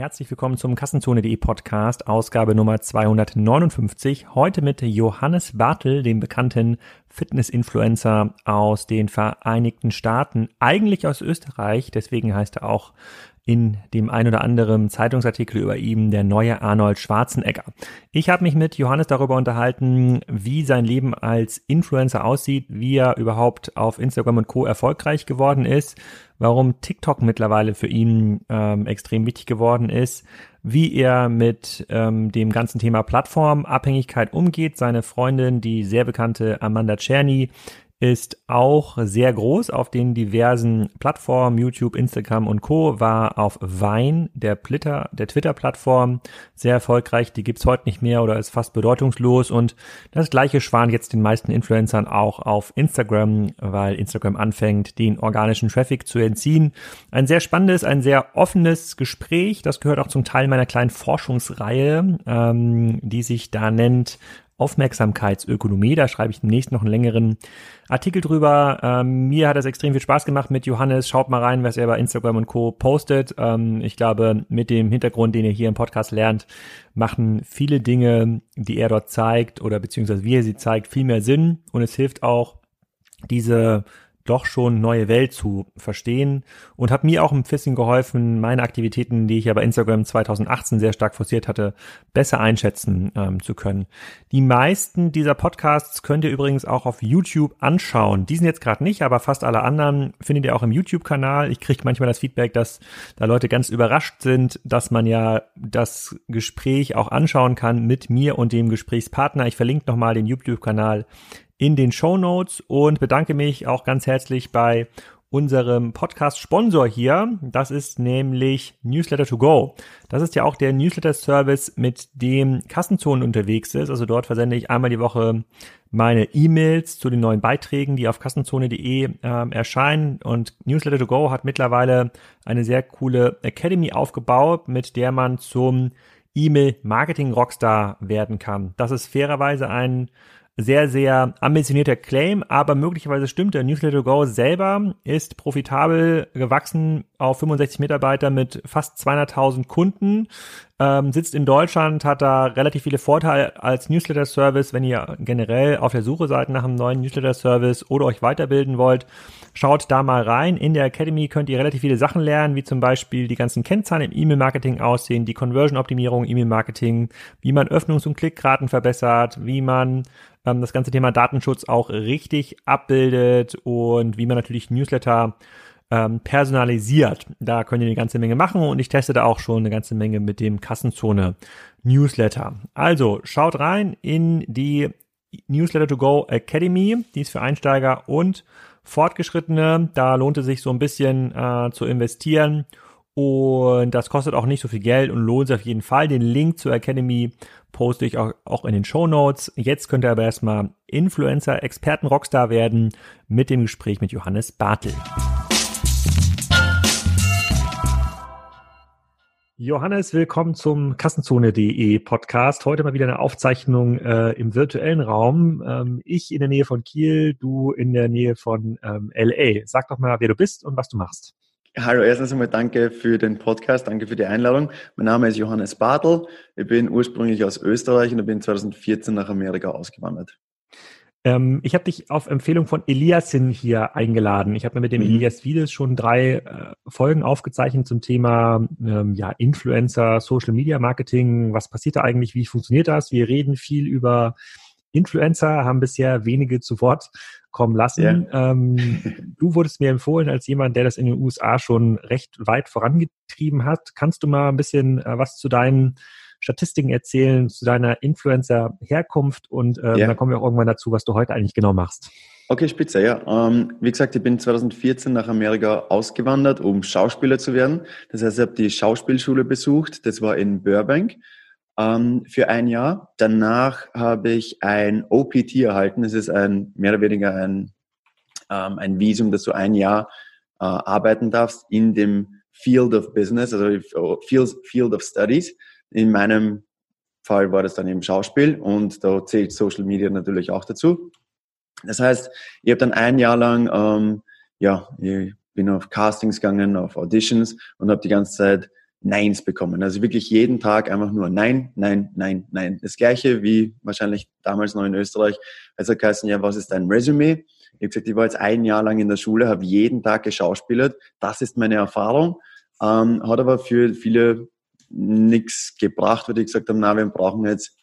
Herzlich willkommen zum Kassenzone.de Podcast, Ausgabe Nummer 259. Heute mit Johannes Bartel, dem bekannten Fitness-Influencer aus den Vereinigten Staaten, eigentlich aus Österreich, deswegen heißt er auch in dem ein oder anderen Zeitungsartikel über ihn der neue Arnold Schwarzenegger. Ich habe mich mit Johannes darüber unterhalten, wie sein Leben als Influencer aussieht, wie er überhaupt auf Instagram und Co erfolgreich geworden ist, warum TikTok mittlerweile für ihn ähm, extrem wichtig geworden ist, wie er mit ähm, dem ganzen Thema Plattformabhängigkeit umgeht. Seine Freundin, die sehr bekannte Amanda Czerny, ist auch sehr groß auf den diversen Plattformen, YouTube, Instagram und Co. war auf Vine, der Plitter, der Twitter-Plattform, sehr erfolgreich. Die gibt's heute nicht mehr oder ist fast bedeutungslos. Und das gleiche schwan jetzt den meisten Influencern auch auf Instagram, weil Instagram anfängt, den organischen Traffic zu entziehen. Ein sehr spannendes, ein sehr offenes Gespräch. Das gehört auch zum Teil meiner kleinen Forschungsreihe, ähm, die sich da nennt Aufmerksamkeitsökonomie. Da schreibe ich demnächst noch einen längeren Artikel drüber. Ähm, mir hat es extrem viel Spaß gemacht mit Johannes. Schaut mal rein, was er bei Instagram und Co. postet. Ähm, ich glaube, mit dem Hintergrund, den ihr hier im Podcast lernt, machen viele Dinge, die er dort zeigt oder beziehungsweise wie er sie zeigt, viel mehr Sinn. Und es hilft auch, diese doch schon neue Welt zu verstehen und hat mir auch ein bisschen geholfen, meine Aktivitäten, die ich ja bei Instagram 2018 sehr stark forciert hatte, besser einschätzen ähm, zu können. Die meisten dieser Podcasts könnt ihr übrigens auch auf YouTube anschauen. Diesen jetzt gerade nicht, aber fast alle anderen findet ihr auch im YouTube-Kanal. Ich kriege manchmal das Feedback, dass da Leute ganz überrascht sind, dass man ja das Gespräch auch anschauen kann mit mir und dem Gesprächspartner. Ich verlinke nochmal den YouTube-Kanal in den Show Notes und bedanke mich auch ganz herzlich bei unserem Podcast-Sponsor hier. Das ist nämlich Newsletter to Go. Das ist ja auch der Newsletter-Service, mit dem Kassenzonen unterwegs ist. Also dort versende ich einmal die Woche meine E-Mails zu den neuen Beiträgen, die auf kassenzone.de äh, erscheinen. Und Newsletter to Go hat mittlerweile eine sehr coole Academy aufgebaut, mit der man zum E-Mail-Marketing-Rockstar werden kann. Das ist fairerweise ein sehr, sehr ambitionierter Claim, aber möglicherweise stimmt der Newsletter Go selber ist profitabel gewachsen auf 65 Mitarbeiter mit fast 200.000 Kunden, ähm, sitzt in Deutschland, hat da relativ viele Vorteile als Newsletter-Service, wenn ihr generell auf der Suche seid nach einem neuen Newsletter-Service oder euch weiterbilden wollt. Schaut da mal rein. In der Academy könnt ihr relativ viele Sachen lernen, wie zum Beispiel die ganzen Kennzahlen im E-Mail-Marketing aussehen, die Conversion-Optimierung, E-Mail-Marketing, wie man Öffnungs- und Klickraten verbessert, wie man ähm, das ganze Thema Datenschutz auch richtig abbildet und wie man natürlich Newsletter ähm, personalisiert. Da könnt ihr eine ganze Menge machen und ich teste da auch schon eine ganze Menge mit dem Kassenzone Newsletter. Also schaut rein in die Newsletter to Go Academy, die ist für Einsteiger und Fortgeschrittene. Da lohnt es sich so ein bisschen äh, zu investieren. Und das kostet auch nicht so viel Geld und lohnt sich auf jeden Fall. Den Link zur Academy poste ich auch, auch in den Show Notes. Jetzt könnt ihr aber erstmal Influencer, Experten, Rockstar werden mit dem Gespräch mit Johannes Bartel. Johannes, willkommen zum Kassenzone.de Podcast. Heute mal wieder eine Aufzeichnung äh, im virtuellen Raum. Ähm, ich in der Nähe von Kiel, du in der Nähe von ähm, LA. Sag doch mal, wer du bist und was du machst. Hallo, erstens einmal danke für den Podcast, danke für die Einladung. Mein Name ist Johannes Bartel. Ich bin ursprünglich aus Österreich und bin 2014 nach Amerika ausgewandert. Ähm, ich habe dich auf Empfehlung von Eliasin hier eingeladen. Ich habe mir mit dem mhm. Elias Wiedes schon drei äh, Folgen aufgezeichnet zum Thema ähm, ja, Influencer, Social Media Marketing. Was passiert da eigentlich? Wie funktioniert das? Wir reden viel über Influencer, haben bisher wenige zu Wort kommen lassen. Yeah. Ähm, du wurdest mir empfohlen als jemand, der das in den USA schon recht weit vorangetrieben hat. Kannst du mal ein bisschen äh, was zu deinen Statistiken erzählen zu deiner Influencer-Herkunft und ähm, ja. dann kommen wir auch irgendwann dazu, was du heute eigentlich genau machst. Okay, spitze, ja. Ähm, wie gesagt, ich bin 2014 nach Amerika ausgewandert, um Schauspieler zu werden. Das heißt, ich habe die Schauspielschule besucht. Das war in Burbank ähm, für ein Jahr. Danach habe ich ein OPT erhalten. Das ist ein mehr oder weniger ein, ähm, ein Visum, dass du ein Jahr äh, arbeiten darfst in dem Field of Business, also Field, Field of Studies. In meinem Fall war das dann eben Schauspiel und da zählt Social Media natürlich auch dazu. Das heißt, ich habe dann ein Jahr lang, ähm, ja, ich bin auf Castings gegangen, auf Auditions und habe die ganze Zeit Neins bekommen. Also wirklich jeden Tag einfach nur Nein, Nein, Nein, Nein. Das gleiche wie wahrscheinlich damals noch in Österreich. Also geheißen, ja, was ist dein Resümee? Ich habe gesagt, ich war jetzt ein Jahr lang in der Schule, habe jeden Tag geschauspielert. Das ist meine Erfahrung. Ähm, hat aber für viele nichts gebracht, weil die gesagt haben, na, wir brauchen jetzt,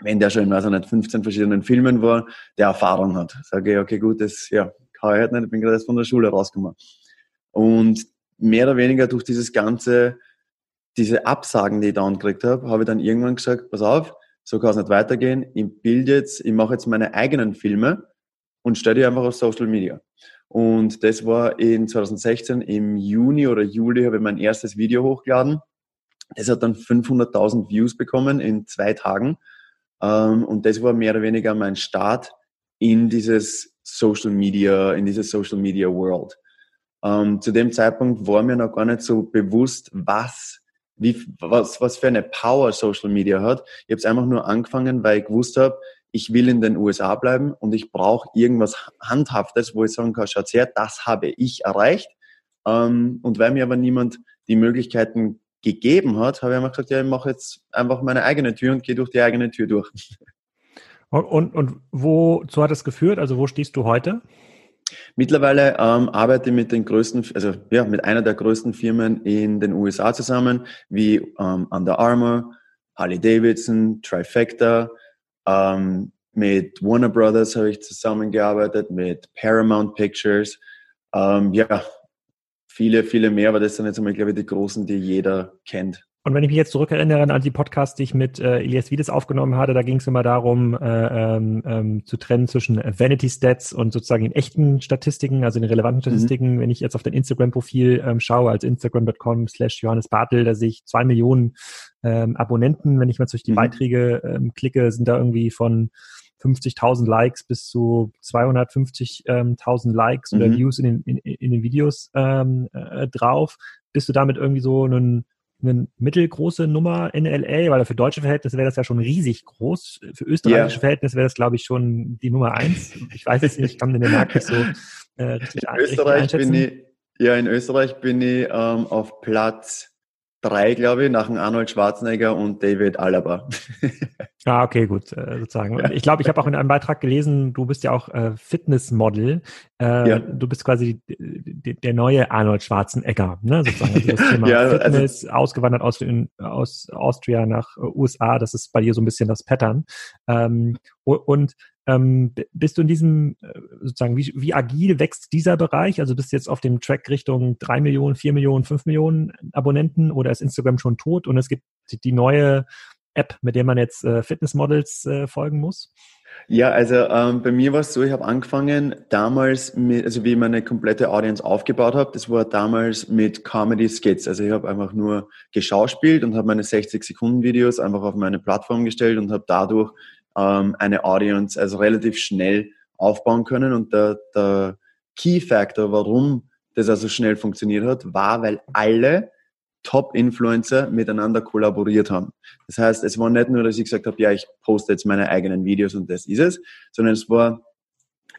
wenn der schon in, weiß ich nicht, 15 verschiedenen Filmen war, der Erfahrung hat. Sage ich, okay, gut, das, ja, kann ich halt nicht, ich bin gerade erst von der Schule rausgekommen. Und mehr oder weniger durch dieses ganze, diese Absagen, die ich dann gekriegt habe, habe ich dann irgendwann gesagt, pass auf, so kann es nicht weitergehen. Ich bilde jetzt, ich mache jetzt meine eigenen Filme und stelle die einfach auf Social Media. Und das war in 2016 im Juni oder Juli habe ich mein erstes Video hochgeladen. Das hat dann 500.000 Views bekommen in zwei Tagen. Ähm, und das war mehr oder weniger mein Start in dieses Social Media, in diese Social Media World. Ähm, zu dem Zeitpunkt war mir noch gar nicht so bewusst, was, wie, was, was für eine Power Social Media hat. Ich habe es einfach nur angefangen, weil ich gewusst habe, ich will in den USA bleiben und ich brauche irgendwas Handhaftes, wo ich sagen kann, schaut her, das habe ich erreicht. Ähm, und weil mir aber niemand die Möglichkeiten gegeben hat, habe ich einfach gesagt, ja, ich mache jetzt einfach meine eigene Tür und gehe durch die eigene Tür durch. Und, und, und wozu hat es geführt? Also wo stehst du heute? Mittlerweile ähm, arbeite ich mit den größten, also ja, mit einer der größten Firmen in den USA zusammen, wie ähm, Under Armour, Harley Davidson, Trifecta, ähm, mit Warner Brothers habe ich zusammengearbeitet, mit Paramount Pictures, ähm, ja, viele, viele mehr, aber das sind jetzt einmal, glaube ich, die großen, die jeder kennt. Und wenn ich mich jetzt zurückerinnere an die Podcasts, die ich mit äh, Elias Wiedes aufgenommen hatte, da ging es immer darum, äh, ähm, ähm, zu trennen zwischen Vanity Stats und sozusagen den echten Statistiken, also den relevanten mhm. Statistiken. Mhm. Wenn ich jetzt auf dein Instagram-Profil ähm, schaue, als instagram.com slash Johannes Bartel, da sehe ich zwei Millionen ähm, Abonnenten. Wenn ich mal durch die mhm. Beiträge ähm, klicke, sind da irgendwie von 50.000 Likes bis zu 250.000 Likes mhm. oder Views in den, in, in den Videos ähm, äh, drauf. Bist du damit irgendwie so ein eine mittelgroße Nummer in LA, weil für deutsche Verhältnisse wäre das ja schon riesig groß. Für österreichische yeah. Verhältnisse wäre das, glaube ich, schon die Nummer eins. Ich weiß jetzt nicht, ich kann den Markt nicht so äh, richtig, in Österreich richtig bin ich, Ja, in Österreich bin ich ähm, auf Platz drei, glaube ich, nach dem Arnold Schwarzenegger und David Alaba. ah, okay, gut, äh, sozusagen. Ja. Ich glaube, ich habe auch in einem Beitrag gelesen, du bist ja auch äh, Fitnessmodel. Äh, ja. Du bist quasi der neue Arnold Schwarzenegger, ne? sozusagen. Also das Thema ja, also Fitness, also, ausgewandert aus, in, aus Austria nach äh, USA, das ist bei dir so ein bisschen das Pattern. Ähm, und ähm, bist du in diesem, äh, sozusagen, wie, wie agil wächst dieser Bereich? Also bist du jetzt auf dem Track Richtung drei Millionen, vier Millionen, fünf Millionen Abonnenten oder ist Instagram schon tot und es gibt die neue App, mit der man jetzt äh, Fitnessmodels äh, folgen muss? Ja, also ähm, bei mir war es so, ich habe angefangen damals mit, also wie ich meine komplette Audience aufgebaut habe, das war damals mit Comedy Skits. Also ich habe einfach nur geschauspielt und habe meine 60 Sekunden Videos einfach auf meine Plattform gestellt und habe dadurch ähm, eine Audience also relativ schnell aufbauen können. Und der, der Key Factor, warum das also schnell funktioniert hat, war, weil alle Top-Influencer miteinander kollaboriert haben. Das heißt, es war nicht nur, dass ich gesagt habe, ja, ich poste jetzt meine eigenen Videos und das ist es, sondern es war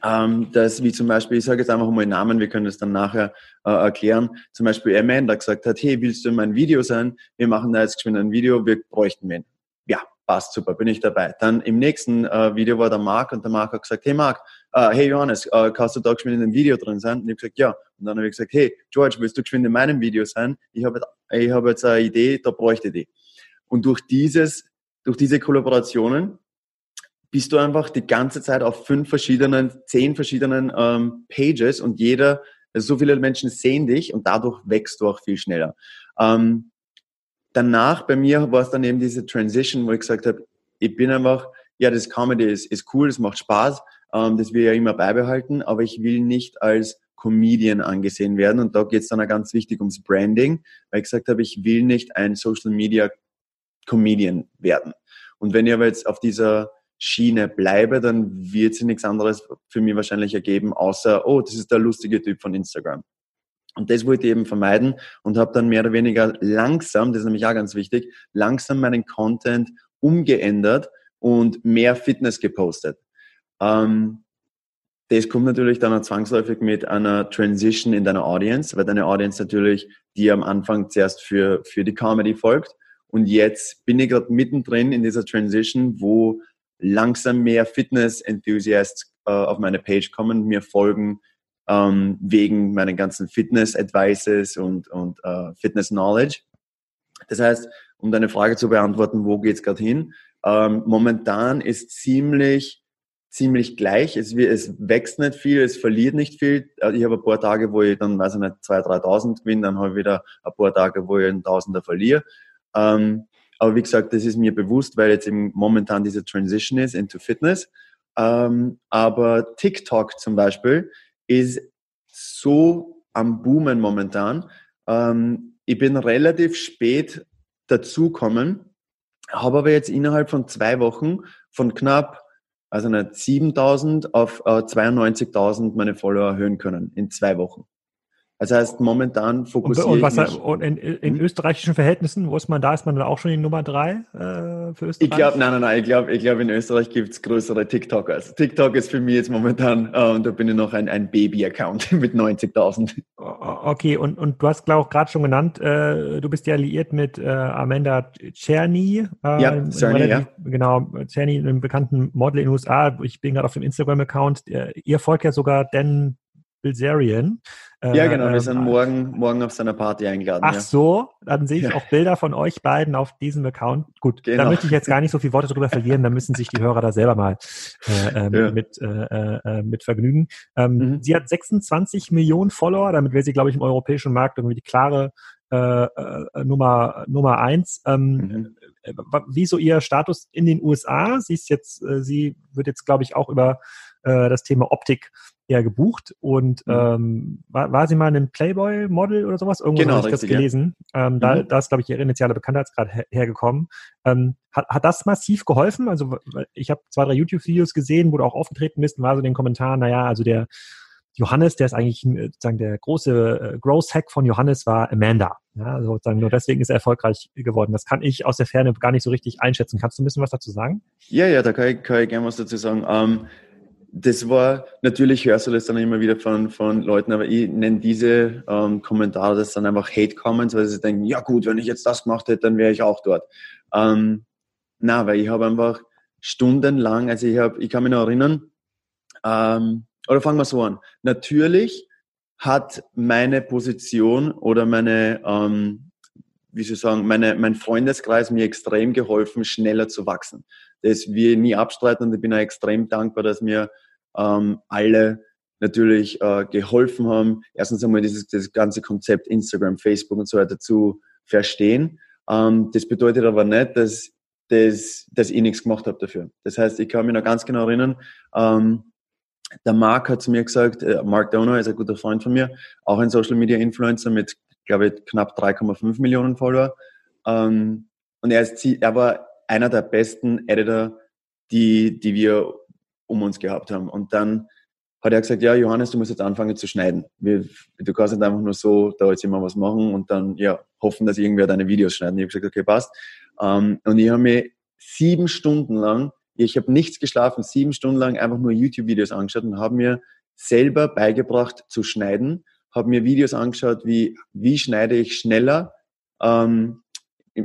ähm, dass wie zum Beispiel, ich sage jetzt einfach mal Namen, wir können das dann nachher äh, erklären, zum Beispiel Amanda gesagt hat, hey, willst du in mein Video sein? Wir machen da jetzt geschwind ein Video, wir bräuchten wen. Ja, passt super, bin ich dabei. Dann im nächsten äh, Video war der Marc und der Marc hat gesagt, hey Marc, äh, hey Johannes, äh, kannst du da geschwind in dem Video drin sein? Und ich habe gesagt, ja. Und dann habe ich gesagt, hey George, willst du geschwind in meinem Video sein? Ich habe ich hab jetzt eine Idee, da bräuchte ich die. Und durch dieses, durch diese Kollaborationen bist du einfach die ganze Zeit auf fünf verschiedenen, zehn verschiedenen ähm, Pages und jeder, also so viele Menschen sehen dich und dadurch wächst du auch viel schneller. Ähm, danach bei mir war es dann eben diese Transition, wo ich gesagt habe, ich bin einfach, ja, das Comedy ist, ist cool, es macht Spaß, ähm, das will ich ja immer beibehalten, aber ich will nicht als Comedian angesehen werden. Und da geht es dann auch ganz wichtig ums Branding, weil ich gesagt habe, ich will nicht ein Social Media Comedian werden. Und wenn ich aber jetzt auf dieser Schiene bleibe, dann wird sich nichts anderes für mich wahrscheinlich ergeben, außer, oh, das ist der lustige Typ von Instagram. Und das wollte ich eben vermeiden und habe dann mehr oder weniger langsam, das ist nämlich auch ganz wichtig, langsam meinen Content umgeändert und mehr Fitness gepostet. Ähm, das kommt natürlich dann auch zwangsläufig mit einer Transition in deiner Audience, weil deine Audience natürlich dir am Anfang zuerst für, für die Comedy folgt. Und jetzt bin ich gerade mittendrin in dieser Transition, wo langsam mehr Fitness-Enthusiasts äh, auf meine Page kommen, mir folgen ähm, wegen meinen ganzen Fitness-Advices und, und äh, Fitness-Knowledge. Das heißt, um deine Frage zu beantworten, wo geht's gerade hin? Ähm, momentan ist ziemlich ziemlich gleich. Es, es wächst nicht viel, es verliert nicht viel. Also ich habe ein paar Tage, wo ich dann, weiß ich nicht, 2.000, 3.000 gewinne, dann habe ich wieder ein paar Tage, wo ich einen Tausender verliere. Ähm, aber wie gesagt, das ist mir bewusst, weil jetzt eben momentan diese Transition ist into Fitness. Ähm, aber TikTok zum Beispiel ist so am Boomen momentan. Ähm, ich bin relativ spät dazukommen, habe aber jetzt innerhalb von zwei Wochen von knapp also nicht 7000 auf äh, 92.000 meine Follower erhöhen können in zwei Wochen. Das heißt, momentan fokussiere und, und was, ich mich. Und in, in hm? österreichischen Verhältnissen, wo ist man da? Ist man dann auch schon die Nummer drei äh, für Österreich? Ich glaube, nein, nein, nein. Ich glaube, ich glaub, in Österreich gibt's größere TikTokers. Also TikTok ist für mich jetzt momentan, äh, und da bin ich noch ein, ein Baby-Account mit 90.000. Okay, und, und du hast, glaube ich, gerade schon genannt, äh, du bist ja alliiert mit äh, Amanda Czerny. Äh, ja, Czerny, ja. Genau, Czerny, einem bekannten Model in den USA. Ich bin gerade auf dem Instagram-Account. Ihr folgt ja sogar Dan Bilzerian. Ja, genau, wir ähm, sind morgen, morgen auf seiner Party eingeladen. Ach ja. so, dann sehe ich auch Bilder von euch beiden auf diesem Account. Gut, genau. da möchte ich jetzt gar nicht so viele Worte drüber verlieren, da müssen sich die Hörer da selber mal äh, ähm, ja. mit, äh, äh, mit vergnügen. Ähm, mhm. Sie hat 26 Millionen Follower, damit wäre sie, glaube ich, im europäischen Markt irgendwie die klare äh, äh, Nummer, Nummer eins. Ähm, mhm. Äh, wie so ihr Status in den USA? Sie ist jetzt, äh, sie wird jetzt, glaube ich, auch über äh, das Thema Optik eher gebucht und mhm. ähm, war, war sie mal ein Playboy-Model oder sowas? Irgendwo genau, habe ich richtig, das gelesen. Ja. Ähm, da, mhm. da ist, glaube ich, ihre initiale Bekanntheitsgrad her hergekommen. Ähm, hat, hat das massiv geholfen? Also ich habe zwei, drei YouTube-Videos gesehen, wo du auch aufgetreten bist und war so in den Kommentaren, naja, also der Johannes, der ist eigentlich sozusagen der große äh, Growth-Hack von Johannes war Amanda. Ja, also sozusagen nur deswegen ist er erfolgreich geworden. Das kann ich aus der Ferne gar nicht so richtig einschätzen. Kannst du ein bisschen was dazu sagen? Ja, ja, da kann ich, kann ich gerne was dazu sagen. Ähm, das war, natürlich hörst du das dann immer wieder von, von Leuten, aber ich nenne diese ähm, Kommentare, das sind einfach Hate-Comments, weil sie denken, ja gut, wenn ich jetzt das gemacht hätte, dann wäre ich auch dort. Ähm, na, weil ich habe einfach stundenlang, also ich habe, ich kann mich noch erinnern, ähm, oder fangen wir so an. Natürlich hat meine Position oder meine, ähm, wie soll ich sagen, meine, mein Freundeskreis mir extrem geholfen, schneller zu wachsen das wir nie abstreiten und ich bin auch extrem dankbar, dass mir ähm, alle natürlich äh, geholfen haben, erstens einmal dieses, das ganze Konzept Instagram, Facebook und so weiter zu verstehen. Ähm, das bedeutet aber nicht, dass, dass, dass ich nichts gemacht habe dafür. Das heißt, ich kann mich noch ganz genau erinnern, ähm, der Mark hat zu mir gesagt, äh, Mark Donor ist ein guter Freund von mir, auch ein Social Media Influencer mit, glaube ich, knapp 3,5 Millionen Follower. Ähm, und er, ist, er war einer der besten Editor, die, die wir um uns gehabt haben. Und dann hat er gesagt, ja, Johannes, du musst jetzt anfangen zu schneiden. Du kannst nicht einfach nur so da jetzt immer was machen und dann ja hoffen, dass irgendwer deine Videos schneidet. ich habe gesagt, okay, passt. Ähm, und ich habe mir sieben Stunden lang, ich habe nichts geschlafen, sieben Stunden lang einfach nur YouTube-Videos angeschaut und habe mir selber beigebracht zu schneiden, habe mir Videos angeschaut, wie, wie schneide ich schneller, ähm,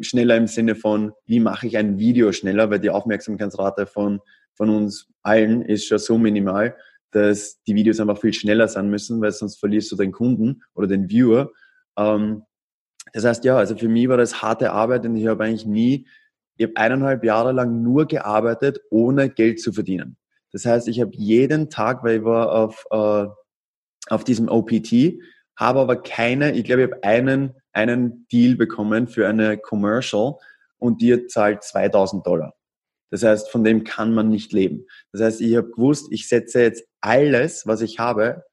schneller im Sinne von, wie mache ich ein Video schneller, weil die Aufmerksamkeitsrate von, von uns allen ist schon so minimal, dass die Videos einfach viel schneller sein müssen, weil sonst verlierst du den Kunden oder den Viewer. Ähm, das heißt, ja, also für mich war das harte Arbeit und ich habe eigentlich nie, ich habe eineinhalb Jahre lang nur gearbeitet, ohne Geld zu verdienen. Das heißt, ich habe jeden Tag, weil ich war auf, äh, auf diesem OPT, habe aber keine, ich glaube, ich habe einen einen Deal bekommen für eine Commercial und die zahlt 2000 Dollar. Das heißt, von dem kann man nicht leben. Das heißt, ich habe gewusst, ich setze jetzt alles, was ich habe,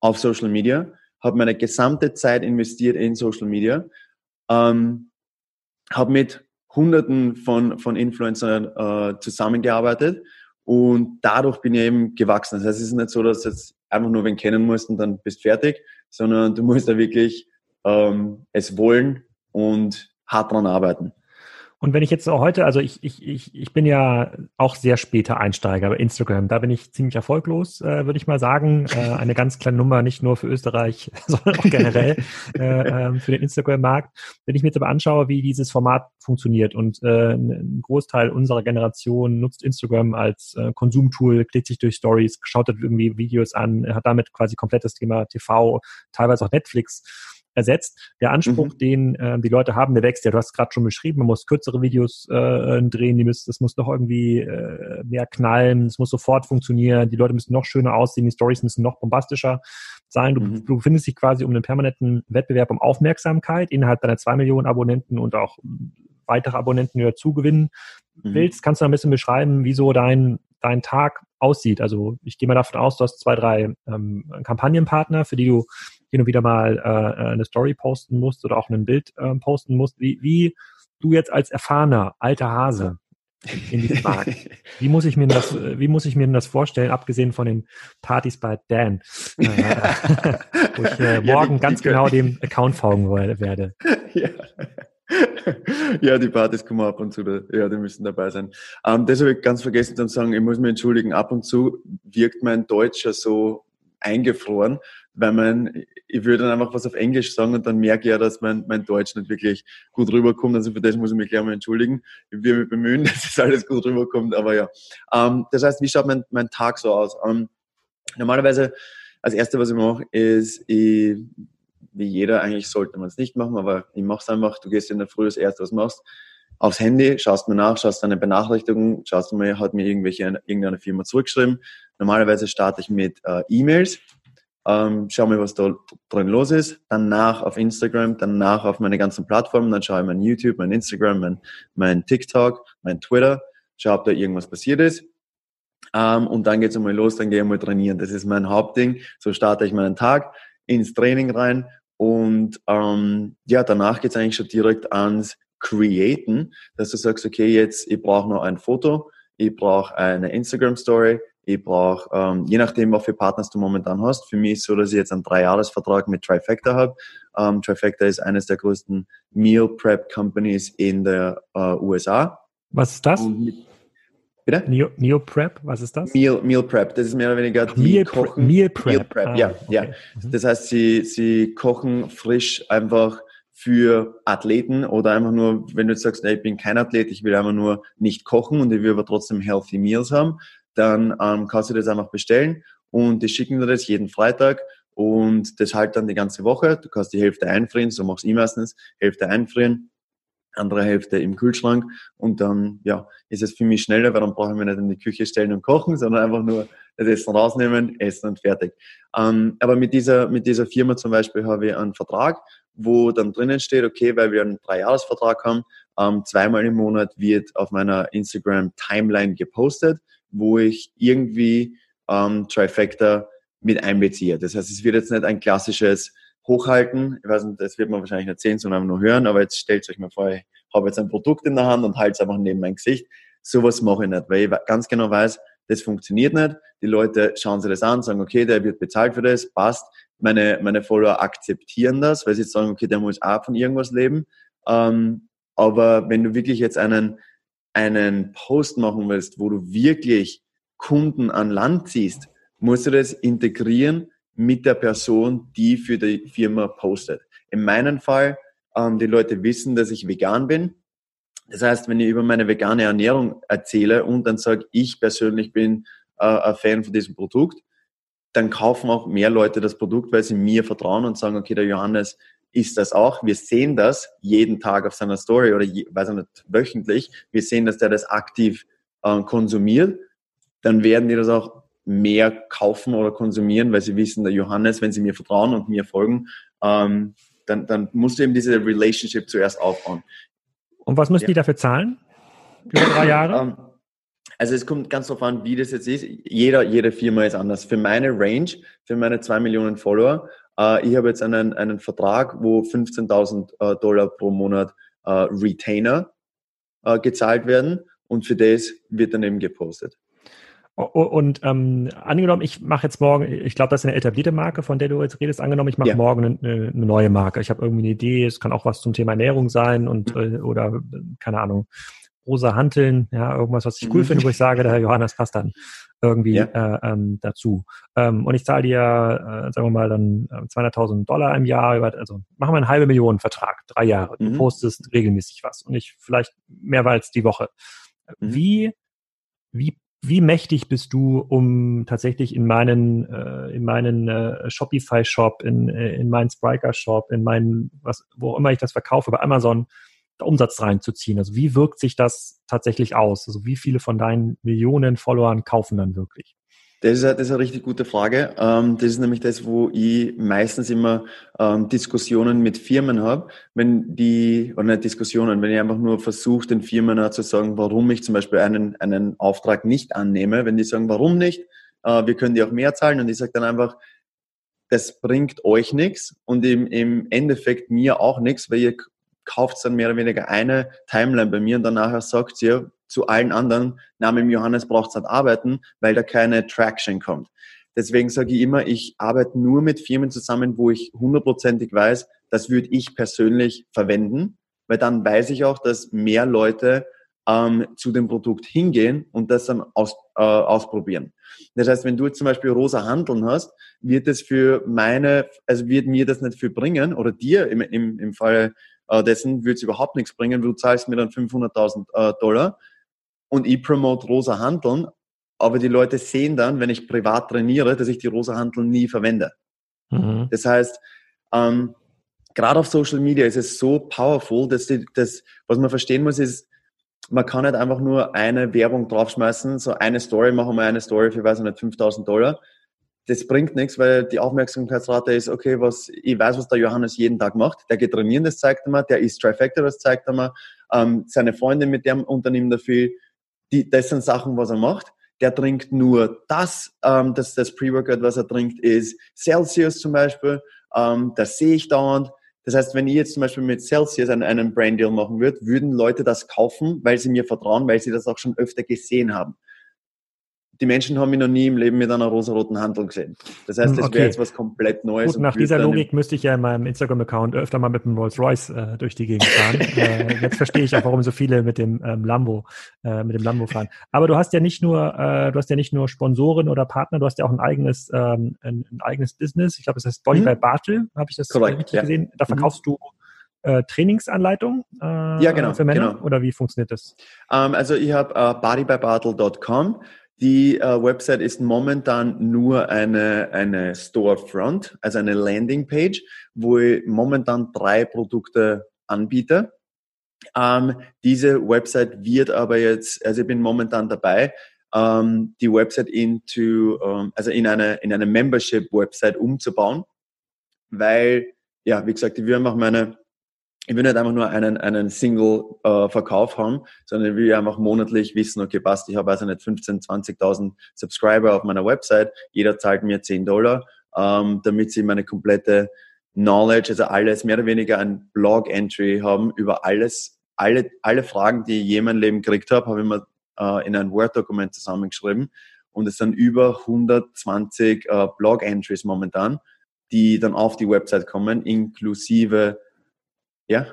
auf Social Media, habe meine gesamte Zeit investiert in Social Media, ähm, habe mit Hunderten von, von Influencern äh, zusammengearbeitet und dadurch bin ich eben gewachsen. Das heißt, es ist nicht so, dass jetzt einfach nur wen kennen musst und dann bist fertig, sondern du musst da wirklich ähm, es wollen und hart dran arbeiten. Und wenn ich jetzt heute, also ich, ich, ich, ich bin ja auch sehr später Einsteiger bei Instagram. Da bin ich ziemlich erfolglos, äh, würde ich mal sagen. Äh, eine ganz kleine Nummer, nicht nur für Österreich, sondern auch generell äh, ähm, für den Instagram-Markt. Wenn ich mir jetzt aber anschaue, wie dieses Format funktioniert und äh, ein Großteil unserer Generation nutzt Instagram als äh, Konsumtool, klickt sich durch Stories, schaut irgendwie Videos an, hat damit quasi komplett das Thema TV, teilweise auch Netflix ersetzt. Der Anspruch, mhm. den äh, die Leute haben, der wächst ja. Du hast gerade schon beschrieben, man muss kürzere Videos äh, drehen, die müssen, das muss doch irgendwie äh, mehr knallen, es muss sofort funktionieren, die Leute müssen noch schöner aussehen, die Stories müssen noch bombastischer sein. Du, mhm. du befindest dich quasi um einen permanenten Wettbewerb um Aufmerksamkeit innerhalb deiner zwei Millionen Abonnenten und auch weitere Abonnenten, die dazu gewinnen mhm. willst. Kannst du ein bisschen beschreiben, wieso dein dein Tag aussieht. Also ich gehe mal davon aus, du hast zwei, drei ähm, Kampagnenpartner, für die du hin und wieder mal äh, äh, eine Story posten musst oder auch ein Bild äh, posten musst, wie, wie du jetzt als erfahrener alter Hase in diesem Markt. Wie muss ich mir das, wie muss ich mir das vorstellen, abgesehen von den Partys bei Dan, äh, wo ich äh, morgen ja, die, ganz die genau dem Account folgen werde. Ja. ja, die Partys kommen ab und zu, ja, die müssen dabei sein. Ähm, das habe ich ganz vergessen zu sagen, ich muss mich entschuldigen, ab und zu wirkt mein Deutsch ja so eingefroren, weil man, ich würde dann einfach was auf Englisch sagen und dann merke ich ja, dass mein, mein Deutsch nicht wirklich gut rüberkommt. Also für das muss ich mich gleich mal entschuldigen. Ich will mich bemühen, dass es alles gut rüberkommt, aber ja. Ähm, das heißt, wie schaut mein, mein Tag so aus? Ähm, normalerweise, als Erste, was ich mache, ist, ich, wie jeder, eigentlich sollte man es nicht machen, aber ich mache es einfach. Du gehst in der Früh das Erste, was machst, aufs Handy, schaust mir nach, schaust deine Benachrichtigungen, schaust mir, hat mir irgendwelche, irgendeine Firma zurückgeschrieben. Normalerweise starte ich mit äh, E-Mails ähm, schau mir, was da drin los ist, danach auf Instagram, danach auf meine ganzen Plattformen, dann schaue ich mein YouTube, mein Instagram, mein, mein TikTok, mein Twitter, schaue, ob da irgendwas passiert ist. Ähm, und dann geht's einmal los, dann gehe ich mal trainieren. Das ist mein Hauptding. So starte ich meinen Tag ins Training rein und ähm, ja, danach geht's eigentlich schon direkt ans Createn, dass du sagst, okay, jetzt ich brauche noch ein Foto, ich brauche eine Instagram Story, ich brauche, ähm, je nachdem, was für Partners du momentan hast. Für mich ist es so, dass ich jetzt einen Dreijahresvertrag mit Trifecta habe. Ähm, Trifecta ist eines der größten Meal Prep Companies in der äh, USA. Was ist das? Mit, bitte? Neo, Neo, Prep, was ist das? Meal, Meal Prep, das ist mehr oder weniger die Meal kochen. Meal Prep, Meal Prep ah, ja, okay. ja. Mhm. Das heißt, sie, sie kochen frisch einfach für Athleten oder einfach nur, wenn du jetzt sagst, ey, ich bin kein Athlet, ich will einfach nur nicht kochen und ich will aber trotzdem Healthy Meals haben, dann ähm, kannst du das einfach bestellen und die schicken dir das jeden Freitag und das halt dann die ganze Woche. Du kannst die Hälfte einfrieren, so machst du eh meistens, Hälfte einfrieren, andere Hälfte im Kühlschrank und dann ja, ist es für mich schneller, weil dann brauche ich mich nicht in die Küche stellen und kochen, sondern einfach nur das Essen rausnehmen, essen und fertig. Ähm, aber mit dieser, mit dieser Firma zum Beispiel habe ich einen Vertrag, wo dann drinnen steht, okay, weil wir einen Dreijahresvertrag haben, ähm, zweimal im Monat wird auf meiner Instagram Timeline gepostet wo ich irgendwie ähm, Trifecta mit einbeziehe. Das heißt, es wird jetzt nicht ein klassisches Hochhalten, ich weiß nicht, das wird man wahrscheinlich nicht sehen, sondern nur hören, aber jetzt stellt euch mal vor, ich habe jetzt ein Produkt in der Hand und halte es einfach neben mein Gesicht. Sowas mache ich nicht, weil ich ganz genau weiß, das funktioniert nicht. Die Leute schauen sich das an, sagen, okay, der wird bezahlt für das, passt. Meine, meine Follower akzeptieren das, weil sie sagen, okay, der muss auch von irgendwas leben. Ähm, aber wenn du wirklich jetzt einen einen Post machen willst, wo du wirklich Kunden an Land ziehst, musst du das integrieren mit der Person, die für die Firma postet. In meinem Fall, ähm, die Leute wissen, dass ich vegan bin. Das heißt, wenn ich über meine vegane Ernährung erzähle und dann sage, ich persönlich bin äh, ein Fan von diesem Produkt, dann kaufen auch mehr Leute das Produkt, weil sie mir vertrauen und sagen, okay, der Johannes ist das auch. Wir sehen das jeden Tag auf seiner Story oder je, weiß ich nicht, wöchentlich. Wir sehen, dass der das aktiv äh, konsumiert. Dann werden die das auch mehr kaufen oder konsumieren, weil sie wissen, der Johannes, wenn sie mir vertrauen und mir folgen, ähm, dann, dann musst du eben diese Relationship zuerst aufbauen. Und was müssen ja. die dafür zahlen? Über drei Jahre? Um, ähm, also es kommt ganz darauf an, wie das jetzt ist. Jeder, jede Firma ist anders. Für meine Range, für meine zwei Millionen Follower, äh, ich habe jetzt einen, einen Vertrag, wo 15.000 äh, Dollar pro Monat äh, Retainer äh, gezahlt werden und für das wird dann eben gepostet. Und ähm, angenommen, ich mache jetzt morgen, ich glaube, das ist eine etablierte Marke, von der du jetzt redest. Angenommen, ich mache ja. morgen eine, eine, neue Marke. Ich habe irgendwie eine Idee, es kann auch was zum Thema Ernährung sein und mhm. äh, oder keine Ahnung, rosa Hanteln, ja, irgendwas, was ich cool mhm. finde, wo ich sage, der Herr Johannes passt dann irgendwie ja. äh, ähm, dazu. Ähm, und ich zahle dir, äh, sagen wir mal, dann äh, 200.000 Dollar im Jahr, also machen wir einen halbe Millionen Vertrag, drei Jahre. Du mhm. postest regelmäßig was und ich vielleicht mehrmals die Woche. Mhm. Wie, wie wie mächtig bist du, um tatsächlich in meinen, äh, in meinen äh, Shopify-Shop, in, äh, in meinen Spriker-Shop, in meinen, was, wo auch immer ich das verkaufe, bei Amazon, Umsatz reinzuziehen? Also wie wirkt sich das tatsächlich aus? Also wie viele von deinen Millionen Followern kaufen dann wirklich? Das ist, eine, das ist eine richtig gute Frage. Ähm, das ist nämlich das, wo ich meistens immer ähm, Diskussionen mit Firmen habe, wenn die, oder nicht Diskussionen, wenn ich einfach nur versuche, den Firmen zu sagen, warum ich zum Beispiel einen, einen Auftrag nicht annehme, wenn die sagen, warum nicht, äh, wir können die auch mehr zahlen und ich sage dann einfach, das bringt euch nichts und im, im Endeffekt mir auch nichts, weil ihr kauft dann mehr oder weniger eine Timeline bei mir und dann nachher sagt ihr zu allen anderen, Name im Johannes braucht es nicht arbeiten, weil da keine Traction kommt. Deswegen sage ich immer, ich arbeite nur mit Firmen zusammen, wo ich hundertprozentig weiß, das würde ich persönlich verwenden, weil dann weiß ich auch, dass mehr Leute ähm, zu dem Produkt hingehen und das dann aus, äh, ausprobieren. Das heißt, wenn du jetzt zum Beispiel rosa Handeln hast, wird es für meine, also wird mir das nicht viel bringen oder dir im, im, im Fall äh, dessen wird es überhaupt nichts bringen. Du zahlst mir dann 500.000 äh, Dollar und ich promote rosa Handeln, aber die Leute sehen dann, wenn ich privat trainiere, dass ich die rosa Handeln nie verwende. Mhm. Das heißt, ähm, gerade auf Social Media ist es so powerful, dass die, das, was man verstehen muss, ist, man kann nicht einfach nur eine Werbung draufschmeißen, so eine Story, machen wir eine Story für, weiß ich nicht, 5000 Dollar, das bringt nichts, weil die Aufmerksamkeitsrate ist, okay, was, ich weiß, was der Johannes jeden Tag macht. Der geht trainieren, das zeigt er mir. Der ist Trifecta, das zeigt er mir. Ähm, seine Freundin, mit dem er viel. Die, das sind Sachen, was er macht. Der trinkt nur das, ähm, das, das Pre-Workout, was er trinkt, ist Celsius zum Beispiel. Ähm, das sehe ich dauernd. Das heißt, wenn ich jetzt zum Beispiel mit Celsius einen, einen Brand Deal machen würde, würden Leute das kaufen, weil sie mir vertrauen, weil sie das auch schon öfter gesehen haben die Menschen haben mich noch nie im Leben mit einer rosaroten Handlung gesehen. Das heißt, das okay. wäre jetzt was komplett Neues. Gut, nach dieser Logik müsste ich ja in meinem Instagram-Account öfter mal mit dem Rolls-Royce äh, durch die Gegend fahren. äh, jetzt verstehe ich auch, warum so viele mit dem ähm, Lambo, äh, mit dem Lambo fahren. Aber du hast ja nicht nur, äh, du hast ja nicht nur Sponsoren oder Partner, du hast ja auch ein eigenes, ähm, ein, ein eigenes Business. Ich glaube, es heißt Body mhm. by Bartel, habe ich das Correct, richtig ja. gesehen. Da mhm. verkaufst mhm. du äh, Trainingsanleitung äh, ja, genau, für Männer genau. oder wie funktioniert das? Um, ähm, also ich habe uh, bodybybartle.com. Die äh, Website ist momentan nur eine, eine Storefront, also eine Landingpage, wo ich momentan drei Produkte anbiete. Ähm, diese Website wird aber jetzt, also ich bin momentan dabei, ähm, die Website into, ähm, also in eine, in eine Membership-Website umzubauen, weil, ja, wie gesagt, ich will einfach meine, ich will nicht einfach nur einen, einen Single-Verkauf äh, haben, sondern ich will einfach monatlich wissen, okay, passt, ich habe also nicht 15, 20.000 Subscriber auf meiner Website, jeder zahlt mir 10 Dollar, ähm, damit sie meine komplette Knowledge, also alles mehr oder weniger ein Blog-Entry haben über alles, alle, alle Fragen, die ich je in meinem Leben gekriegt habe, habe ich mir äh, in ein Word-Dokument zusammengeschrieben und es sind über 120 äh, Blog-Entries momentan, die dann auf die Website kommen, inklusive ja.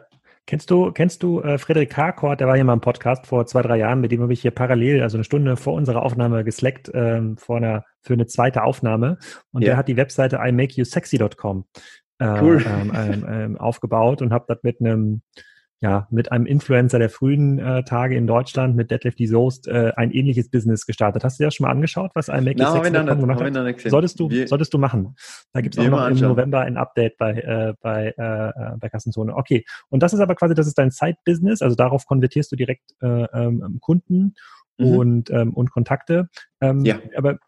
Kennst du, kennst du äh, Frederik Harcourt, der war hier mal im Podcast vor zwei, drei Jahren, mit dem habe ich hier parallel, also eine Stunde vor unserer Aufnahme geslackt ähm, vor einer, für eine zweite Aufnahme. Und ja. der hat die Webseite imakeyousexy.com äh, cool. ähm, ähm, ähm aufgebaut und habe das mit einem ja, mit einem Influencer der frühen äh, Tage in Deutschland, mit Deadlift die Soest, äh, ein ähnliches Business gestartet. Hast du dir das schon mal angeschaut, was ein Make no, gemacht hat? Solltest du, wir, solltest du machen. Da gibt es auch noch im November ein Update bei, äh, bei, äh, äh, bei Kassenzone. Okay. Und das ist aber quasi, das ist dein Side-Business, also darauf konvertierst du direkt äh, ähm, Kunden mhm. und, ähm, und Kontakte. Ähm, ja. Aber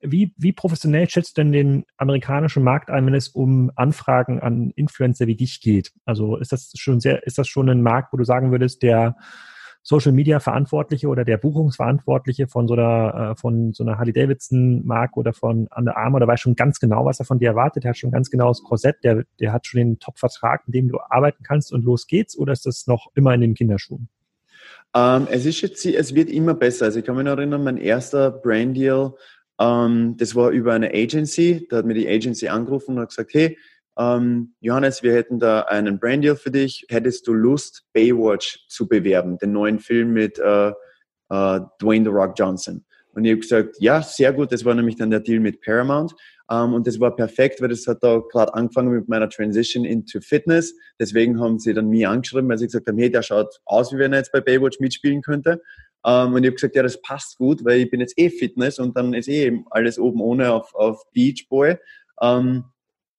wie, wie professionell schätzt du denn den amerikanischen Markt ein, wenn es um Anfragen an Influencer wie dich geht? Also ist das schon sehr, ist das schon ein Markt, wo du sagen würdest, der Social Media Verantwortliche oder der Buchungsverantwortliche von so einer, äh, von so einer Harley Davidson Marke oder von Under Armour, der weiß schon ganz genau, was er von dir erwartet. Der hat schon ganz genau das Korsett, der, der hat schon den Top-Vertrag, mit dem du arbeiten kannst und los geht's, oder ist das noch immer in den Kinderschuhen? Ähm, es ist jetzt, es wird immer besser. Also ich kann mich noch erinnern, mein erster Brand Deal, ähm, das war über eine Agency. Da hat mir die Agency angerufen und hat gesagt, hey, ähm, Johannes, wir hätten da einen Brand Deal für dich. Hättest du Lust, Baywatch zu bewerben, den neuen Film mit äh, äh, Dwayne The Rock Johnson? Und ich habe gesagt, ja, sehr gut. Das war nämlich dann der Deal mit Paramount. Um, ähm, und das war perfekt, weil das hat da gerade angefangen mit meiner Transition into Fitness. Deswegen haben sie dann mir angeschrieben, weil sie gesagt haben, hey, der schaut aus, wie wenn er jetzt bei Baywatch mitspielen könnte. Ähm, und ich habe gesagt, ja, das passt gut, weil ich bin jetzt eh Fitness und dann ist eh alles oben ohne auf, auf Beach Boy. Ähm,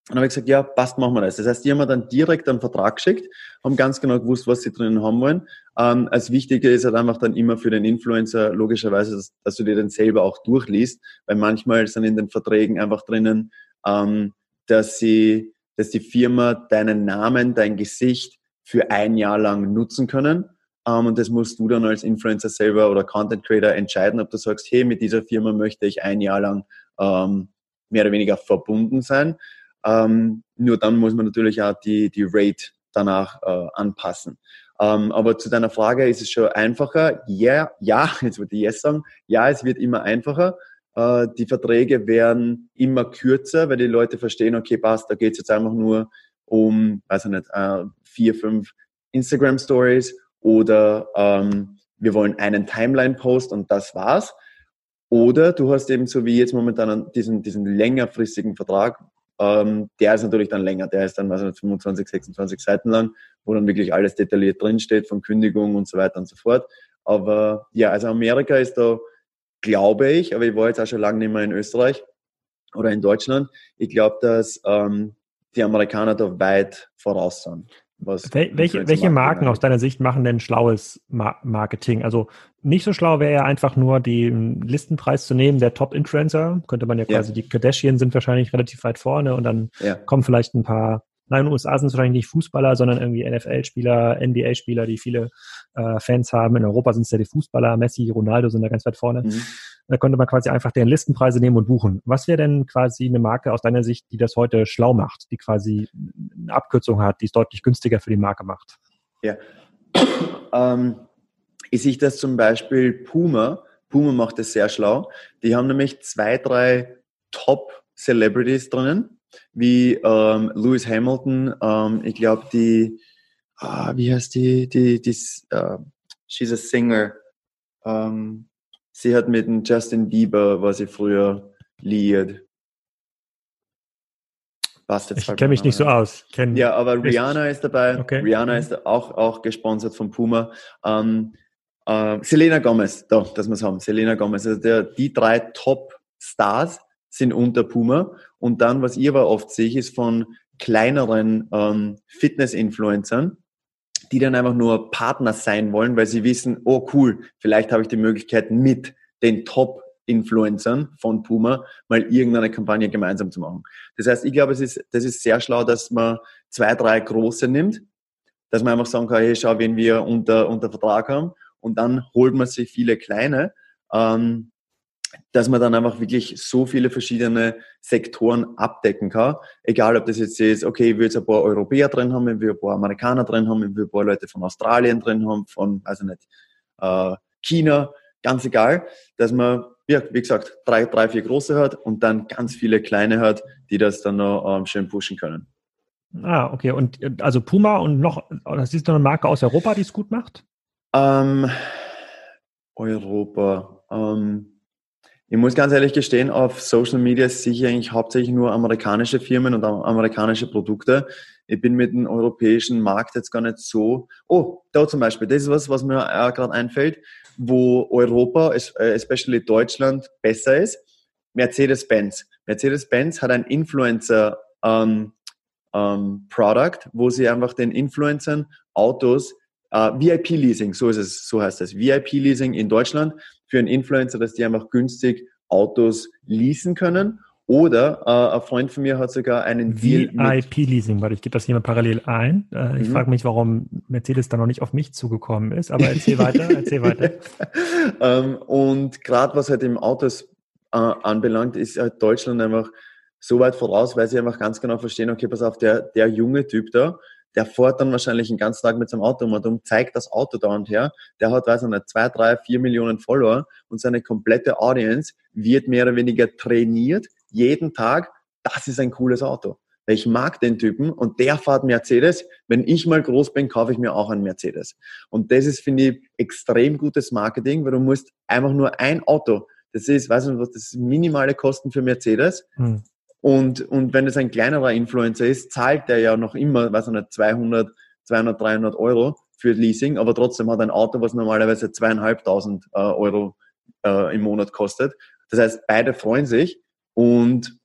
und habe ich gesagt, ja, passt, machen wir das. Das heißt, die haben mir dann direkt einen Vertrag geschickt, haben ganz genau gewusst, was sie drinnen haben wollen. Ähm, als Wichtige ist halt einfach dann immer für den Influencer logischerweise, dass, dass du dir den selber auch durchliest, weil manchmal sind in den Verträgen einfach drinnen, ähm, dass sie, dass die Firma deinen Namen, dein Gesicht für ein Jahr lang nutzen können. Um, ähm, und das musst du dann als Influencer selber oder Content Creator entscheiden, ob du sagst, hey, mit dieser Firma möchte ich ein Jahr lang ähm, mehr oder weniger verbunden sein. Ähm, nur dann muss man natürlich auch die, die Rate danach äh, anpassen. Ähm, aber zu deiner Frage, ist es schon einfacher? Ja, ja, jetzt würde ich yes sagen. Ja, es wird immer einfacher. Äh, die Verträge werden immer kürzer, weil die Leute verstehen, okay, passt, da geht es jetzt einfach nur um, weiß ich nicht, äh, vier, fünf Instagram Stories oder ähm, wir wollen einen Timeline-Post und das war's. Oder du hast eben so wie jetzt momentan diesen, diesen längerfristigen Vertrag, ähm, der ist natürlich dann länger, der ist dann also 25, 26 Seiten lang, wo dann wirklich alles detailliert drinsteht, von Kündigung und so weiter und so fort. Aber ja, also Amerika ist da, glaube ich, aber ich war jetzt auch schon lange nicht mehr in Österreich oder in Deutschland. Ich glaube, dass ähm, die Amerikaner da weit voraus sind. Wel welche, welche Marken aus deiner Sicht machen denn schlaues Ma Marketing? Also nicht so schlau wäre ja einfach nur den Listenpreis zu nehmen, der Top-Influencer. Könnte man ja quasi, ja. die Kardashian sind wahrscheinlich relativ weit vorne und dann ja. kommen vielleicht ein paar Nein, in den USA sind es wahrscheinlich nicht Fußballer, sondern irgendwie NFL-Spieler, NBA-Spieler, die viele äh, Fans haben. In Europa sind es ja die Fußballer, Messi, Ronaldo sind da ganz weit vorne. Mhm. Da könnte man quasi einfach deren Listenpreise nehmen und buchen. Was wäre denn quasi eine Marke aus deiner Sicht, die das heute schlau macht, die quasi eine Abkürzung hat, die es deutlich günstiger für die Marke macht? Ja. ähm, ich sehe das zum Beispiel Puma. Puma macht das sehr schlau. Die haben nämlich zwei, drei Top-Celebrities drinnen wie ähm, Lewis Hamilton, ähm, ich glaube die, ah, wie heißt die, die, die uh, she's a singer. Ähm, sie hat mit dem Justin Bieber, war sie früher liiert. Passt jetzt ich kenne mich nicht so aus. Kenn ja, aber Rihanna ist dabei. Okay. Rihanna mhm. ist auch, auch gesponsert von Puma. Ähm, äh, Selena Gomez, da, dass wir es haben. Selena Gomez, also der, die drei Top-Stars sind unter Puma. Und dann, was ich aber oft sehe, ist von kleineren ähm, Fitness-Influencern, die dann einfach nur Partner sein wollen, weil sie wissen, oh cool, vielleicht habe ich die Möglichkeit mit den Top-Influencern von Puma mal irgendeine Kampagne gemeinsam zu machen. Das heißt, ich glaube, es ist, das ist sehr schlau, dass man zwei, drei große nimmt, dass man einfach sagen kann, hey, schau, wen wir unter, unter Vertrag haben und dann holt man sich viele kleine. Ähm, dass man dann einfach wirklich so viele verschiedene Sektoren abdecken kann. Egal, ob das jetzt ist, okay, ich will jetzt ein paar Europäer drin haben, ich will ein paar Amerikaner drin haben, ich will ein paar Leute von Australien drin haben, von, also nicht, äh, China, ganz egal, dass man, ja, wie gesagt, drei, drei, vier große hat und dann ganz viele kleine hat, die das dann noch ähm, schön pushen können. Ah, okay. Und also Puma und noch, das ist noch eine Marke aus Europa, die es gut macht? Ähm, Europa. Ähm, ich muss ganz ehrlich gestehen, auf Social Media sehe ich eigentlich hauptsächlich nur amerikanische Firmen und amerikanische Produkte. Ich bin mit dem europäischen Markt jetzt gar nicht so. Oh, da zum Beispiel, das ist was, was mir gerade einfällt, wo Europa, äh, especially Deutschland, besser ist. Mercedes-Benz. Mercedes-Benz hat ein Influencer ähm, ähm, Product, wo sie einfach den Influencern Autos Uh, äh, VIP-Leasing, so ist es, so heißt es. VIP-Leasing in Deutschland für einen Influencer, dass die einfach günstig Autos leasen können. Oder äh, ein Freund von mir hat sogar einen VIP-Leasing, weil ich gebe das hier mal parallel ein. Äh, ich mhm. frage mich, warum Mercedes da noch nicht auf mich zugekommen ist, aber erzähl weiter, erzähl weiter. ähm, und gerade was halt im Autos äh, anbelangt, ist halt Deutschland einfach so weit voraus, weil sie einfach ganz genau verstehen, okay, pass auf, der, der junge Typ da, der fährt dann wahrscheinlich den ganzen Tag mit seinem Auto um und um, zeigt das Auto da und her. Der hat, weiß ich nicht, zwei, drei, vier Millionen Follower und seine komplette Audience wird mehr oder weniger trainiert, jeden Tag. Das ist ein cooles Auto. Ich mag den Typen und der fährt Mercedes. Wenn ich mal groß bin, kaufe ich mir auch einen Mercedes. Und das ist, finde ich, extrem gutes Marketing, weil du musst einfach nur ein Auto, das ist, weiß nicht was, das ist minimale Kosten für Mercedes. Hm. Und, und wenn es ein kleinerer Influencer ist, zahlt der ja noch immer, weiß nicht, 200, 200, 300 Euro für Leasing, aber trotzdem hat ein Auto, was normalerweise zweieinhalbtausend äh, Euro äh, im Monat kostet. Das heißt, beide freuen sich und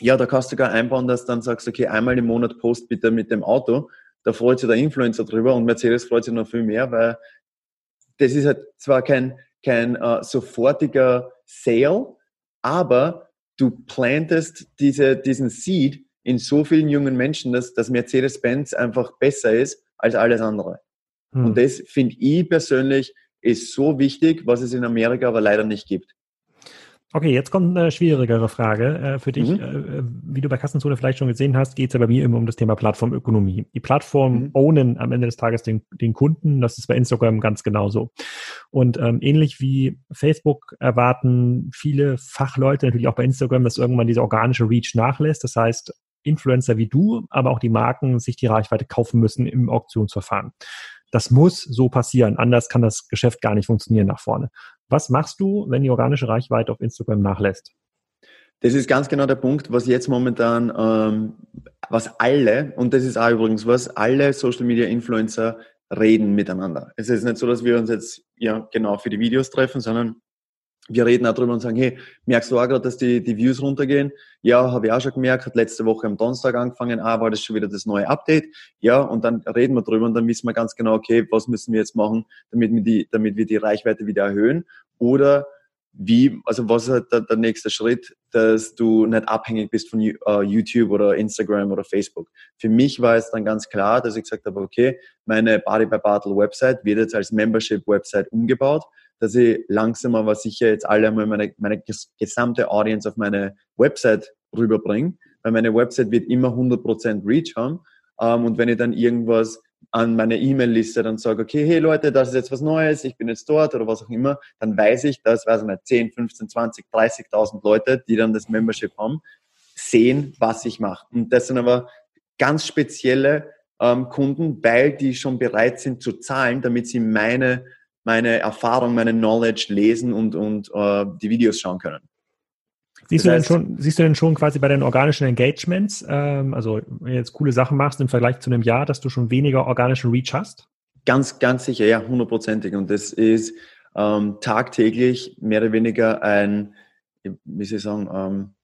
ja, da kannst du gar einbauen, dass dann sagst, okay, einmal im Monat post bitte mit dem Auto. Da freut sich der Influencer drüber und Mercedes freut sich noch viel mehr, weil das ist halt zwar kein, kein uh, sofortiger Sale, aber du plantest diese, diesen Seed in so vielen jungen Menschen, dass, dass Mercedes-Benz einfach besser ist als alles andere. Hm. Und das finde ich persönlich ist so wichtig, was es in Amerika aber leider nicht gibt. Okay, jetzt kommt eine schwierigere Frage äh, für dich. Mhm. Äh, wie du bei Kassenzone vielleicht schon gesehen hast, geht es ja bei mir immer um das Thema Plattformökonomie. Die Plattformen mhm. ownen am Ende des Tages den, den Kunden. Das ist bei Instagram ganz genauso. Und ähm, ähnlich wie Facebook erwarten viele Fachleute natürlich auch bei Instagram, dass irgendwann diese organische Reach nachlässt. Das heißt, Influencer wie du, aber auch die Marken sich die Reichweite kaufen müssen im Auktionsverfahren. Das muss so passieren. Anders kann das Geschäft gar nicht funktionieren nach vorne. Was machst du, wenn die organische Reichweite auf Instagram nachlässt? Das ist ganz genau der Punkt, was jetzt momentan, ähm, was alle, und das ist auch übrigens was, alle Social Media Influencer reden miteinander. Es ist nicht so, dass wir uns jetzt ja genau für die Videos treffen, sondern wir reden auch drüber und sagen, hey, merkst du auch gerade, dass die, die Views runtergehen? Ja, habe ich auch schon gemerkt, hat letzte Woche am Donnerstag angefangen, ah, war das schon wieder das neue Update? Ja, und dann reden wir drüber und dann wissen wir ganz genau, okay, was müssen wir jetzt machen, damit wir die, damit wir die Reichweite wieder erhöhen? Oder wie, also was ist halt der, der nächste Schritt, dass du nicht abhängig bist von uh, YouTube oder Instagram oder Facebook. Für mich war es dann ganz klar, dass ich gesagt habe, okay, meine Body by Bartle Website wird jetzt als Membership Website umgebaut dass ich langsam aber sicher jetzt alle einmal meine, meine gesamte Audience auf meine Website rüberbringe, weil meine Website wird immer 100% Reach haben. Ähm, und wenn ich dann irgendwas an meine E-Mail-Liste dann sage, okay, hey Leute, das ist jetzt was Neues, ich bin jetzt dort oder was auch immer, dann weiß ich, dass, weiß ich nicht, 10, 15, 20, 30.000 Leute, die dann das Membership haben, sehen, was ich mache. Und das sind aber ganz spezielle ähm, Kunden, weil die schon bereit sind zu zahlen, damit sie meine meine Erfahrung, meine Knowledge lesen und, und uh, die Videos schauen können. Siehst, das heißt, du denn schon, siehst du denn schon quasi bei den organischen Engagements, ähm, also wenn du jetzt coole Sachen machst im Vergleich zu einem Jahr, dass du schon weniger organischen Reach hast? Ganz, ganz sicher, ja, hundertprozentig. Und das ist ähm, tagtäglich mehr oder weniger ein, wie soll ich sagen, ähm,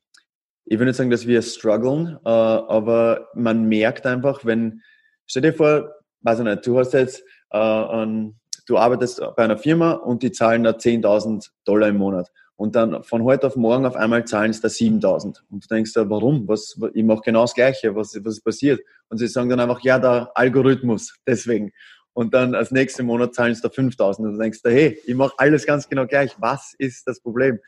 ich will nicht sagen, dass wir strugglen, äh, aber man merkt einfach, wenn, stell dir vor, weiß ich nicht, du hast jetzt äh, ein du arbeitest bei einer Firma und die zahlen da 10.000 Dollar im Monat. Und dann von heute auf morgen auf einmal zahlen sie da 7.000. Und du denkst da, warum? Was, ich mache genau das Gleiche. Was, was passiert? Und sie sagen dann einfach, ja, der Algorithmus, deswegen. Und dann als nächsten Monat zahlen sie da 5.000. Und du denkst da, hey, ich mache alles ganz genau gleich. Was ist das Problem?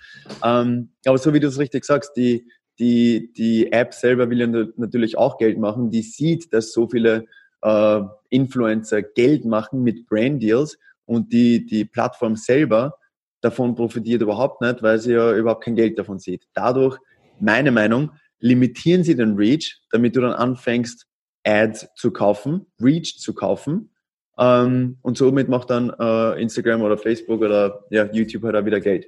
Ähm, aber so wie du es richtig sagst, die, die, die App selber will ja natürlich auch Geld machen. Die sieht, dass so viele äh, Influencer Geld machen mit Brand Deals und die, die Plattform selber davon profitiert überhaupt nicht, weil sie ja überhaupt kein Geld davon sieht. Dadurch, meine Meinung, limitieren sie den Reach, damit du dann anfängst, Ads zu kaufen, Reach zu kaufen. Ähm, und somit macht dann äh, Instagram oder Facebook oder ja, YouTube halt auch wieder Geld.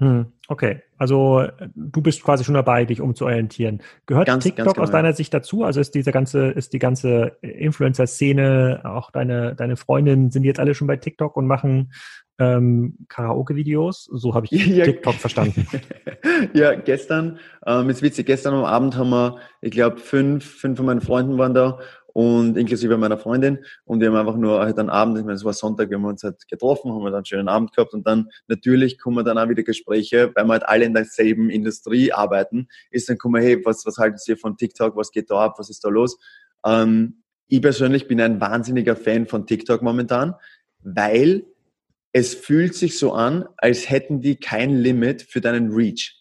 Hm, okay, also du bist quasi schon dabei, dich umzuorientieren. Gehört ganz, TikTok ganz genau, aus deiner Sicht dazu? Also ist diese ganze, ist die ganze Influencer-Szene, auch deine, deine Freundinnen, sind jetzt alle schon bei TikTok und machen ähm, Karaoke-Videos? So habe ich ja. TikTok verstanden. ja, gestern, ähm, ist witzig, gestern am Abend haben wir, ich glaube, fünf, fünf von meinen Freunden waren da und inklusive meiner Freundin. Und wir haben einfach nur halt einen Abend, ich meine, es war Sonntag, wir haben uns halt getroffen, haben wir dann einen schönen Abend gehabt und dann natürlich kommen dann auch wieder Gespräche, weil wir halt alle in derselben Industrie arbeiten, ist dann kommen, hey, was, was halten Sie von TikTok, was geht da ab, was ist da los? Ähm, ich persönlich bin ein wahnsinniger Fan von TikTok momentan, weil es fühlt sich so an, als hätten die kein Limit für deinen Reach.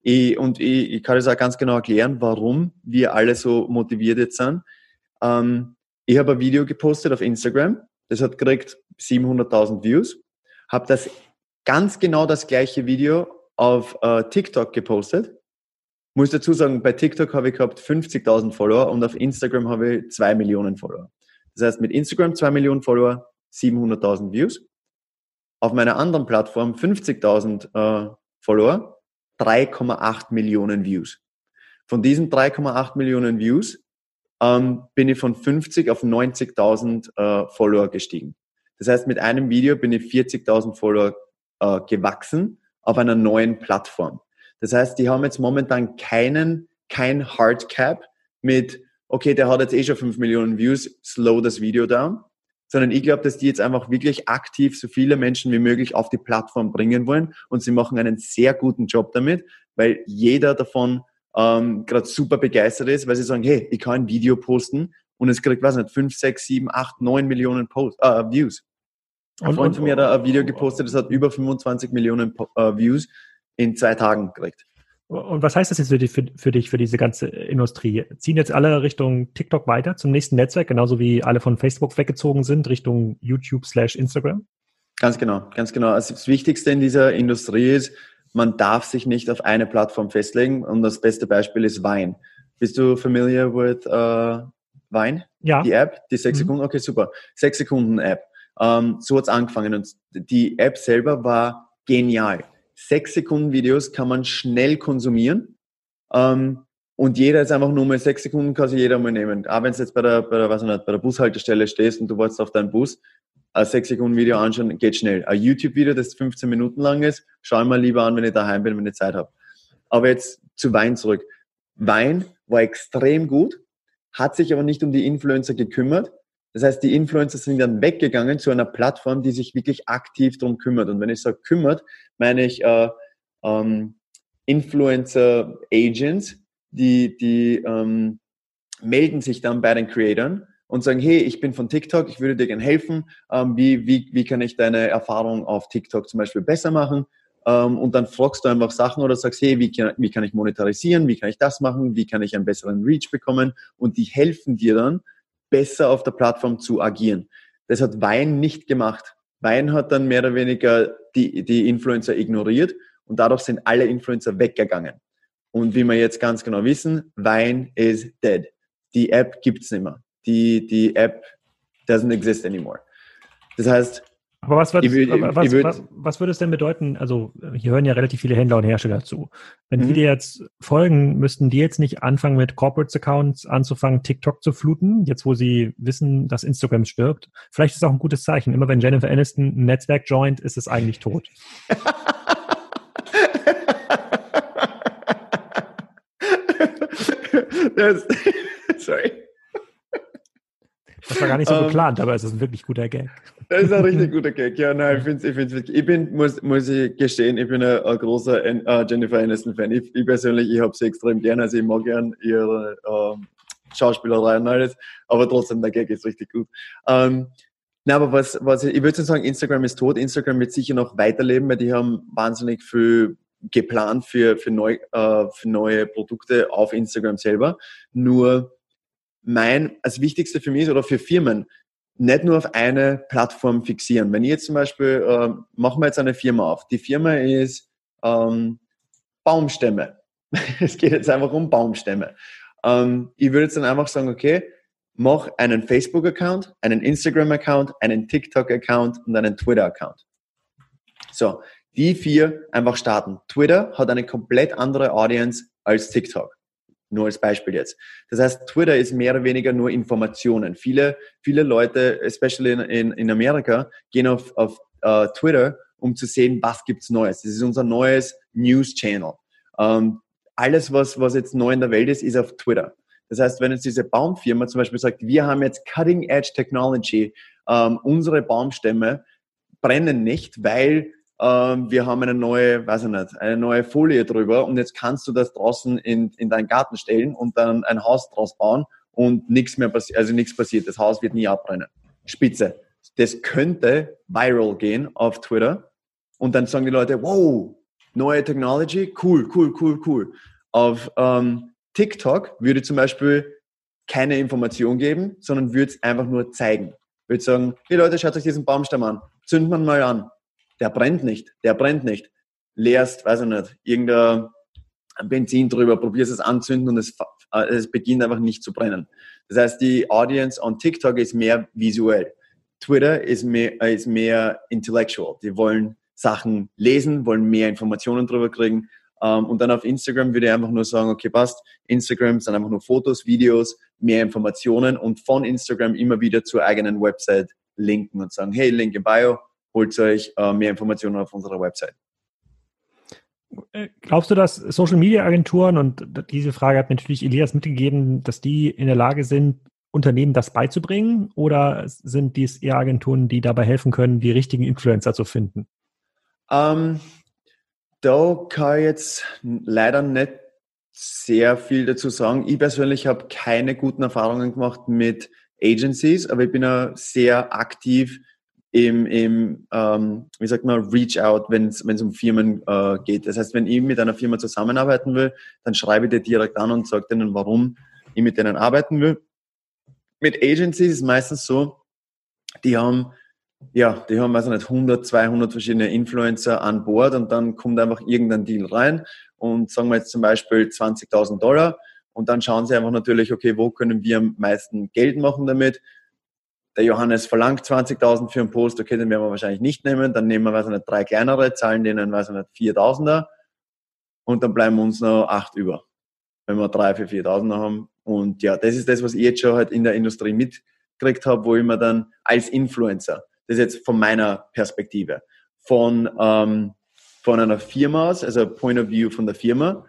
Ich, und ich, ich kann das auch ganz genau erklären, warum wir alle so motiviert jetzt sind ähm, ich habe ein Video gepostet auf Instagram, das hat gekriegt 700.000 Views, habe das ganz genau das gleiche Video auf äh, TikTok gepostet. Muss dazu sagen, bei TikTok habe ich gehabt 50.000 Follower und auf Instagram habe ich 2 Millionen Follower. Das heißt, mit Instagram 2 Millionen Follower, 700.000 Views. Auf meiner anderen Plattform 50.000 äh, Follower, 3,8 Millionen Views. Von diesen 3,8 Millionen Views ähm, bin ich von 50 auf 90.000 äh, Follower gestiegen. Das heißt, mit einem Video bin ich 40.000 Follower äh, gewachsen auf einer neuen Plattform. Das heißt, die haben jetzt momentan keinen, kein Hardcap mit, okay, der hat jetzt eh schon 5 Millionen Views, slow das Video down, sondern ich glaube, dass die jetzt einfach wirklich aktiv so viele Menschen wie möglich auf die Plattform bringen wollen und sie machen einen sehr guten Job damit, weil jeder davon ähm, gerade super begeistert ist, weil sie sagen, hey, ich kann ein Video posten und es kriegt, weiß nicht, 5, 6, 7, 8, 9 Millionen Post, äh, Views. Ein Freund von mir hat ein Video gepostet, das hat über 25 Millionen äh, Views in zwei Tagen gekriegt. Und was heißt das jetzt für, die, für, für, dich, für diese ganze Industrie? Ziehen jetzt alle Richtung TikTok weiter zum nächsten Netzwerk, genauso wie alle von Facebook weggezogen sind, Richtung YouTube slash Instagram? Ganz genau, ganz genau. Also das Wichtigste in dieser Industrie ist, man darf sich nicht auf eine Plattform festlegen und das beste Beispiel ist Wein. Bist du familiar with uh, Wein? Ja. Die App, die sechs mhm. Sekunden, okay, super. Sechs Sekunden App. Um, so hat's angefangen und die App selber war genial. Sechs Sekunden Videos kann man schnell konsumieren. Um, und jeder ist einfach nur mal sechs Sekunden kann sich jeder mal nehmen. Auch wenn du jetzt bei der, bei der, was nicht, bei der Bushaltestelle stehst und du wartest auf deinen Bus, ein 6 Sekunden Video anschauen, geht schnell. Ein YouTube-Video, das 15 Minuten lang ist, schau mal lieber an, wenn ich daheim bin, wenn ich Zeit habe. Aber jetzt zu Wein zurück. Wein war extrem gut, hat sich aber nicht um die Influencer gekümmert. Das heißt, die Influencer sind dann weggegangen zu einer Plattform, die sich wirklich aktiv darum kümmert. Und wenn ich sage kümmert, meine ich äh, ähm, Influencer-Agents, die, die ähm, melden sich dann bei den Creatoren und sagen, hey, ich bin von TikTok, ich würde dir gerne helfen, ähm, wie, wie, wie kann ich deine Erfahrung auf TikTok zum Beispiel besser machen? Ähm, und dann fragst du einfach Sachen oder sagst, hey, wie kann, wie kann ich monetarisieren, wie kann ich das machen, wie kann ich einen besseren Reach bekommen? Und die helfen dir dann, besser auf der Plattform zu agieren. Das hat Wein nicht gemacht. Wein hat dann mehr oder weniger die, die Influencer ignoriert und dadurch sind alle Influencer weggegangen. Und wie wir jetzt ganz genau wissen, Wein is dead. Die App gibt's nicht mehr die, die App doesn't exist anymore. Das heißt, aber was, was, würd, was, was, würde es denn bedeuten? Also, hier hören ja relativ viele Händler und Hersteller zu. Wenn mhm. die dir jetzt folgen, müssten die jetzt nicht anfangen, mit Corporate Accounts anzufangen, TikTok zu fluten, jetzt wo sie wissen, dass Instagram stirbt? Vielleicht ist es auch ein gutes Zeichen. Immer wenn Jennifer Aniston ein Netzwerk joint, ist es eigentlich tot. sorry. Das war gar nicht so ähm, geplant, aber es ist ein wirklich guter Gag. Das ist ein richtig guter Gag. Ja, nein, ich finde es ich find's wirklich. Ich bin, muss, muss ich gestehen, ich bin ein, ein großer uh, Jennifer Aniston-Fan. Ich, ich, persönlich, ich habe sie extrem gerne. Also ich mag gern ihre uh, Schauspielerei und alles, aber trotzdem, der Gag ist richtig gut. Ähm, na, aber was, was ich, ich würde sagen, Instagram ist tot. Instagram wird sicher noch weiterleben, weil die haben wahnsinnig viel geplant für, für, neu, uh, für neue Produkte auf Instagram selber. Nur mein, das Wichtigste für mich ist oder für Firmen, nicht nur auf eine Plattform fixieren. Wenn ich jetzt zum Beispiel, äh, machen wir jetzt eine Firma auf. Die Firma ist ähm, Baumstämme. es geht jetzt einfach um Baumstämme. Ähm, ich würde jetzt dann einfach sagen, okay, mach einen Facebook-Account, einen Instagram-Account, einen TikTok-Account und einen Twitter-Account. So, die vier einfach starten. Twitter hat eine komplett andere Audience als TikTok. Nur als Beispiel jetzt. Das heißt, Twitter ist mehr oder weniger nur Informationen. Viele, viele Leute, especially in, in, in Amerika, gehen auf, auf uh, Twitter, um zu sehen, was gibt's Neues. Das ist unser neues News-Channel. Um, ähm, alles, was, was jetzt neu in der Welt ist, ist auf Twitter. Das heißt, wenn jetzt diese Baumfirma zum Beispiel sagt, wir haben jetzt Cutting-Edge Technology, um, ähm, unsere Baumstämme brennen nicht, weil ähm, wir haben eine neue, weiß ich nicht, eine neue Folie drüber und jetzt kannst du das draußen in, in deinen Garten stellen und dann ein Haus draus bauen und nichts mehr passiert, also nichts passiert. Das Haus wird nie abbrennen. Spitze. Das könnte viral gehen auf Twitter und dann sagen die Leute, wow, neue Technology, cool, cool, cool, cool. Auf ähm, TikTok würde zum Beispiel keine Information geben, sondern würde es einfach nur zeigen. Würde sagen, hey Leute, schaut euch diesen Baumstamm an. Zündet man mal an. Der brennt nicht. Der brennt nicht. Leerst, weiß ich nicht, irgendein Benzin drüber, probierst es anzünden und es, äh, es beginnt einfach nicht zu brennen. Das heißt, die Audience on TikTok ist mehr visuell. Twitter ist mehr, ist mehr intellectual. Die wollen Sachen lesen, wollen mehr Informationen drüber kriegen. Ähm, und dann auf Instagram würde ich einfach nur sagen, okay, passt. Instagram sind einfach nur Fotos, Videos, mehr Informationen und von Instagram immer wieder zur eigenen Website linken und sagen, hey, Link in Bio, holt euch uh, mehr Informationen auf unserer Website. Äh, glaubst du, dass Social Media Agenturen, und diese Frage hat natürlich Elias mitgegeben, dass die in der Lage sind, Unternehmen das beizubringen? Oder sind dies eher Agenturen, die dabei helfen können, die richtigen Influencer zu finden? Ähm, da kann ich jetzt leider nicht sehr viel dazu sagen. Ich persönlich habe keine guten Erfahrungen gemacht mit Agencies, aber ich bin ja sehr aktiv im, im ähm, wie sagt man, Reach Out, wenn es um Firmen äh, geht. Das heißt, wenn ich mit einer Firma zusammenarbeiten will, dann schreibe ich dir direkt an und sage denen, warum ich mit denen arbeiten will. Mit Agencies ist es meistens so, die haben ja, die haben, weiß ich nicht, 100, 200 verschiedene Influencer an Bord und dann kommt einfach irgendein Deal rein und sagen wir jetzt zum Beispiel 20.000 Dollar und dann schauen sie einfach natürlich, okay, wo können wir am meisten Geld machen damit? Der Johannes verlangt 20.000 für einen Post, okay, den werden wir wahrscheinlich nicht nehmen, dann nehmen wir, weiß ich nicht, drei kleinere, zahlen denen, weiß ich nicht, 4.000er und dann bleiben uns noch acht über, wenn wir drei für 4.000er haben. Und ja, das ist das, was ich jetzt schon halt in der Industrie mitgekriegt habe, wo ich mir dann als Influencer das ist jetzt von meiner Perspektive. Von, ähm, von einer Firma aus, also Point of View von der Firma,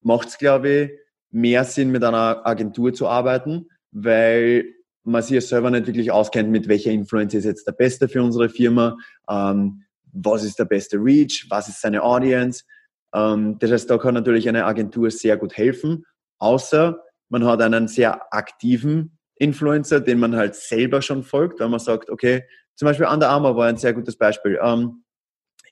macht es, glaube ich, mehr Sinn, mit einer Agentur zu arbeiten, weil man sich ja selber nicht wirklich auskennt, mit welcher Influencer ist jetzt der beste für unsere Firma, ähm, was ist der beste Reach, was ist seine Audience. Ähm, das heißt, da kann natürlich eine Agentur sehr gut helfen, außer man hat einen sehr aktiven Influencer, den man halt selber schon folgt, weil man sagt, okay, zum Beispiel Under Armour war ein sehr gutes Beispiel. Ähm,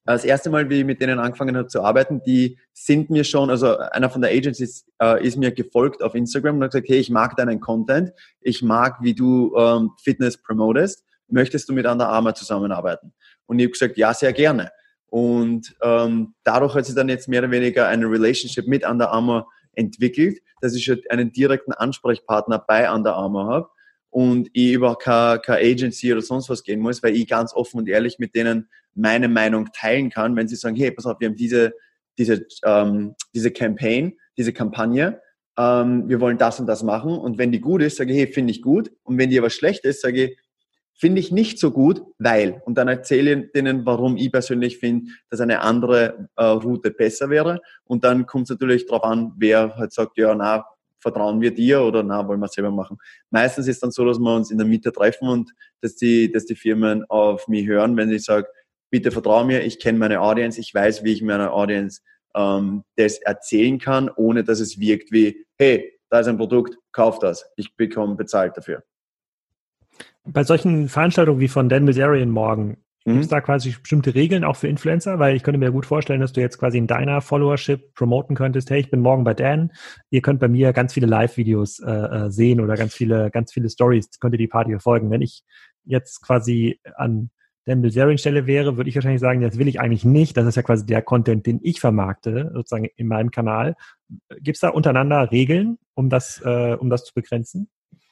das erste Mal, wie ich mit denen angefangen habe zu arbeiten, die sind mir schon, also einer von der Agencies äh, ist mir gefolgt auf Instagram und hat gesagt, hey, ich mag deinen Content, ich mag, wie du ähm, Fitness promotest, möchtest du mit Under Armour zusammenarbeiten? Und ich habe gesagt, ja, sehr gerne. Und ähm, dadurch hat sich dann jetzt mehr oder weniger eine Relationship mit Under Armour entwickelt, dass ich einen direkten Ansprechpartner bei Under Armour habe und ich über keine, keine Agency oder sonst was gehen muss, weil ich ganz offen und ehrlich mit denen meine Meinung teilen kann, wenn sie sagen, hey, pass auf, wir haben diese, diese, ähm, diese Campaign, diese Kampagne, ähm, wir wollen das und das machen. Und wenn die gut ist, sage ich, hey, finde ich gut. Und wenn die aber schlecht ist, sage ich, finde ich nicht so gut, weil. Und dann erzähle ich denen, warum ich persönlich finde, dass eine andere äh, Route besser wäre. Und dann kommt es natürlich darauf an, wer halt sagt, ja, na, vertrauen wir dir oder na, wollen wir selber machen. Meistens ist dann so, dass wir uns in der Mitte treffen und dass die, dass die Firmen auf mich hören, wenn ich sage, bitte vertraue mir, ich kenne meine Audience, ich weiß, wie ich meiner Audience ähm, das erzählen kann, ohne dass es wirkt wie, hey, da ist ein Produkt, kauf das, ich bekomme bezahlt dafür. Bei solchen Veranstaltungen wie von Dan Bilzerian morgen, Gibt es mhm. da quasi bestimmte Regeln auch für Influencer? Weil ich könnte mir gut vorstellen, dass du jetzt quasi in deiner Followership promoten könntest, hey, ich bin morgen bei Dan, ihr könnt bei mir ganz viele Live-Videos äh, äh sehen oder ganz viele, ganz viele Stories, könnt ihr die Party verfolgen. Wenn ich jetzt quasi an Dan Bilzerian Stelle wäre, würde ich wahrscheinlich sagen, das will ich eigentlich nicht. Das ist ja quasi der Content, den ich vermarkte, sozusagen in meinem Kanal. Gibt es da untereinander Regeln, um das, äh, um das zu begrenzen?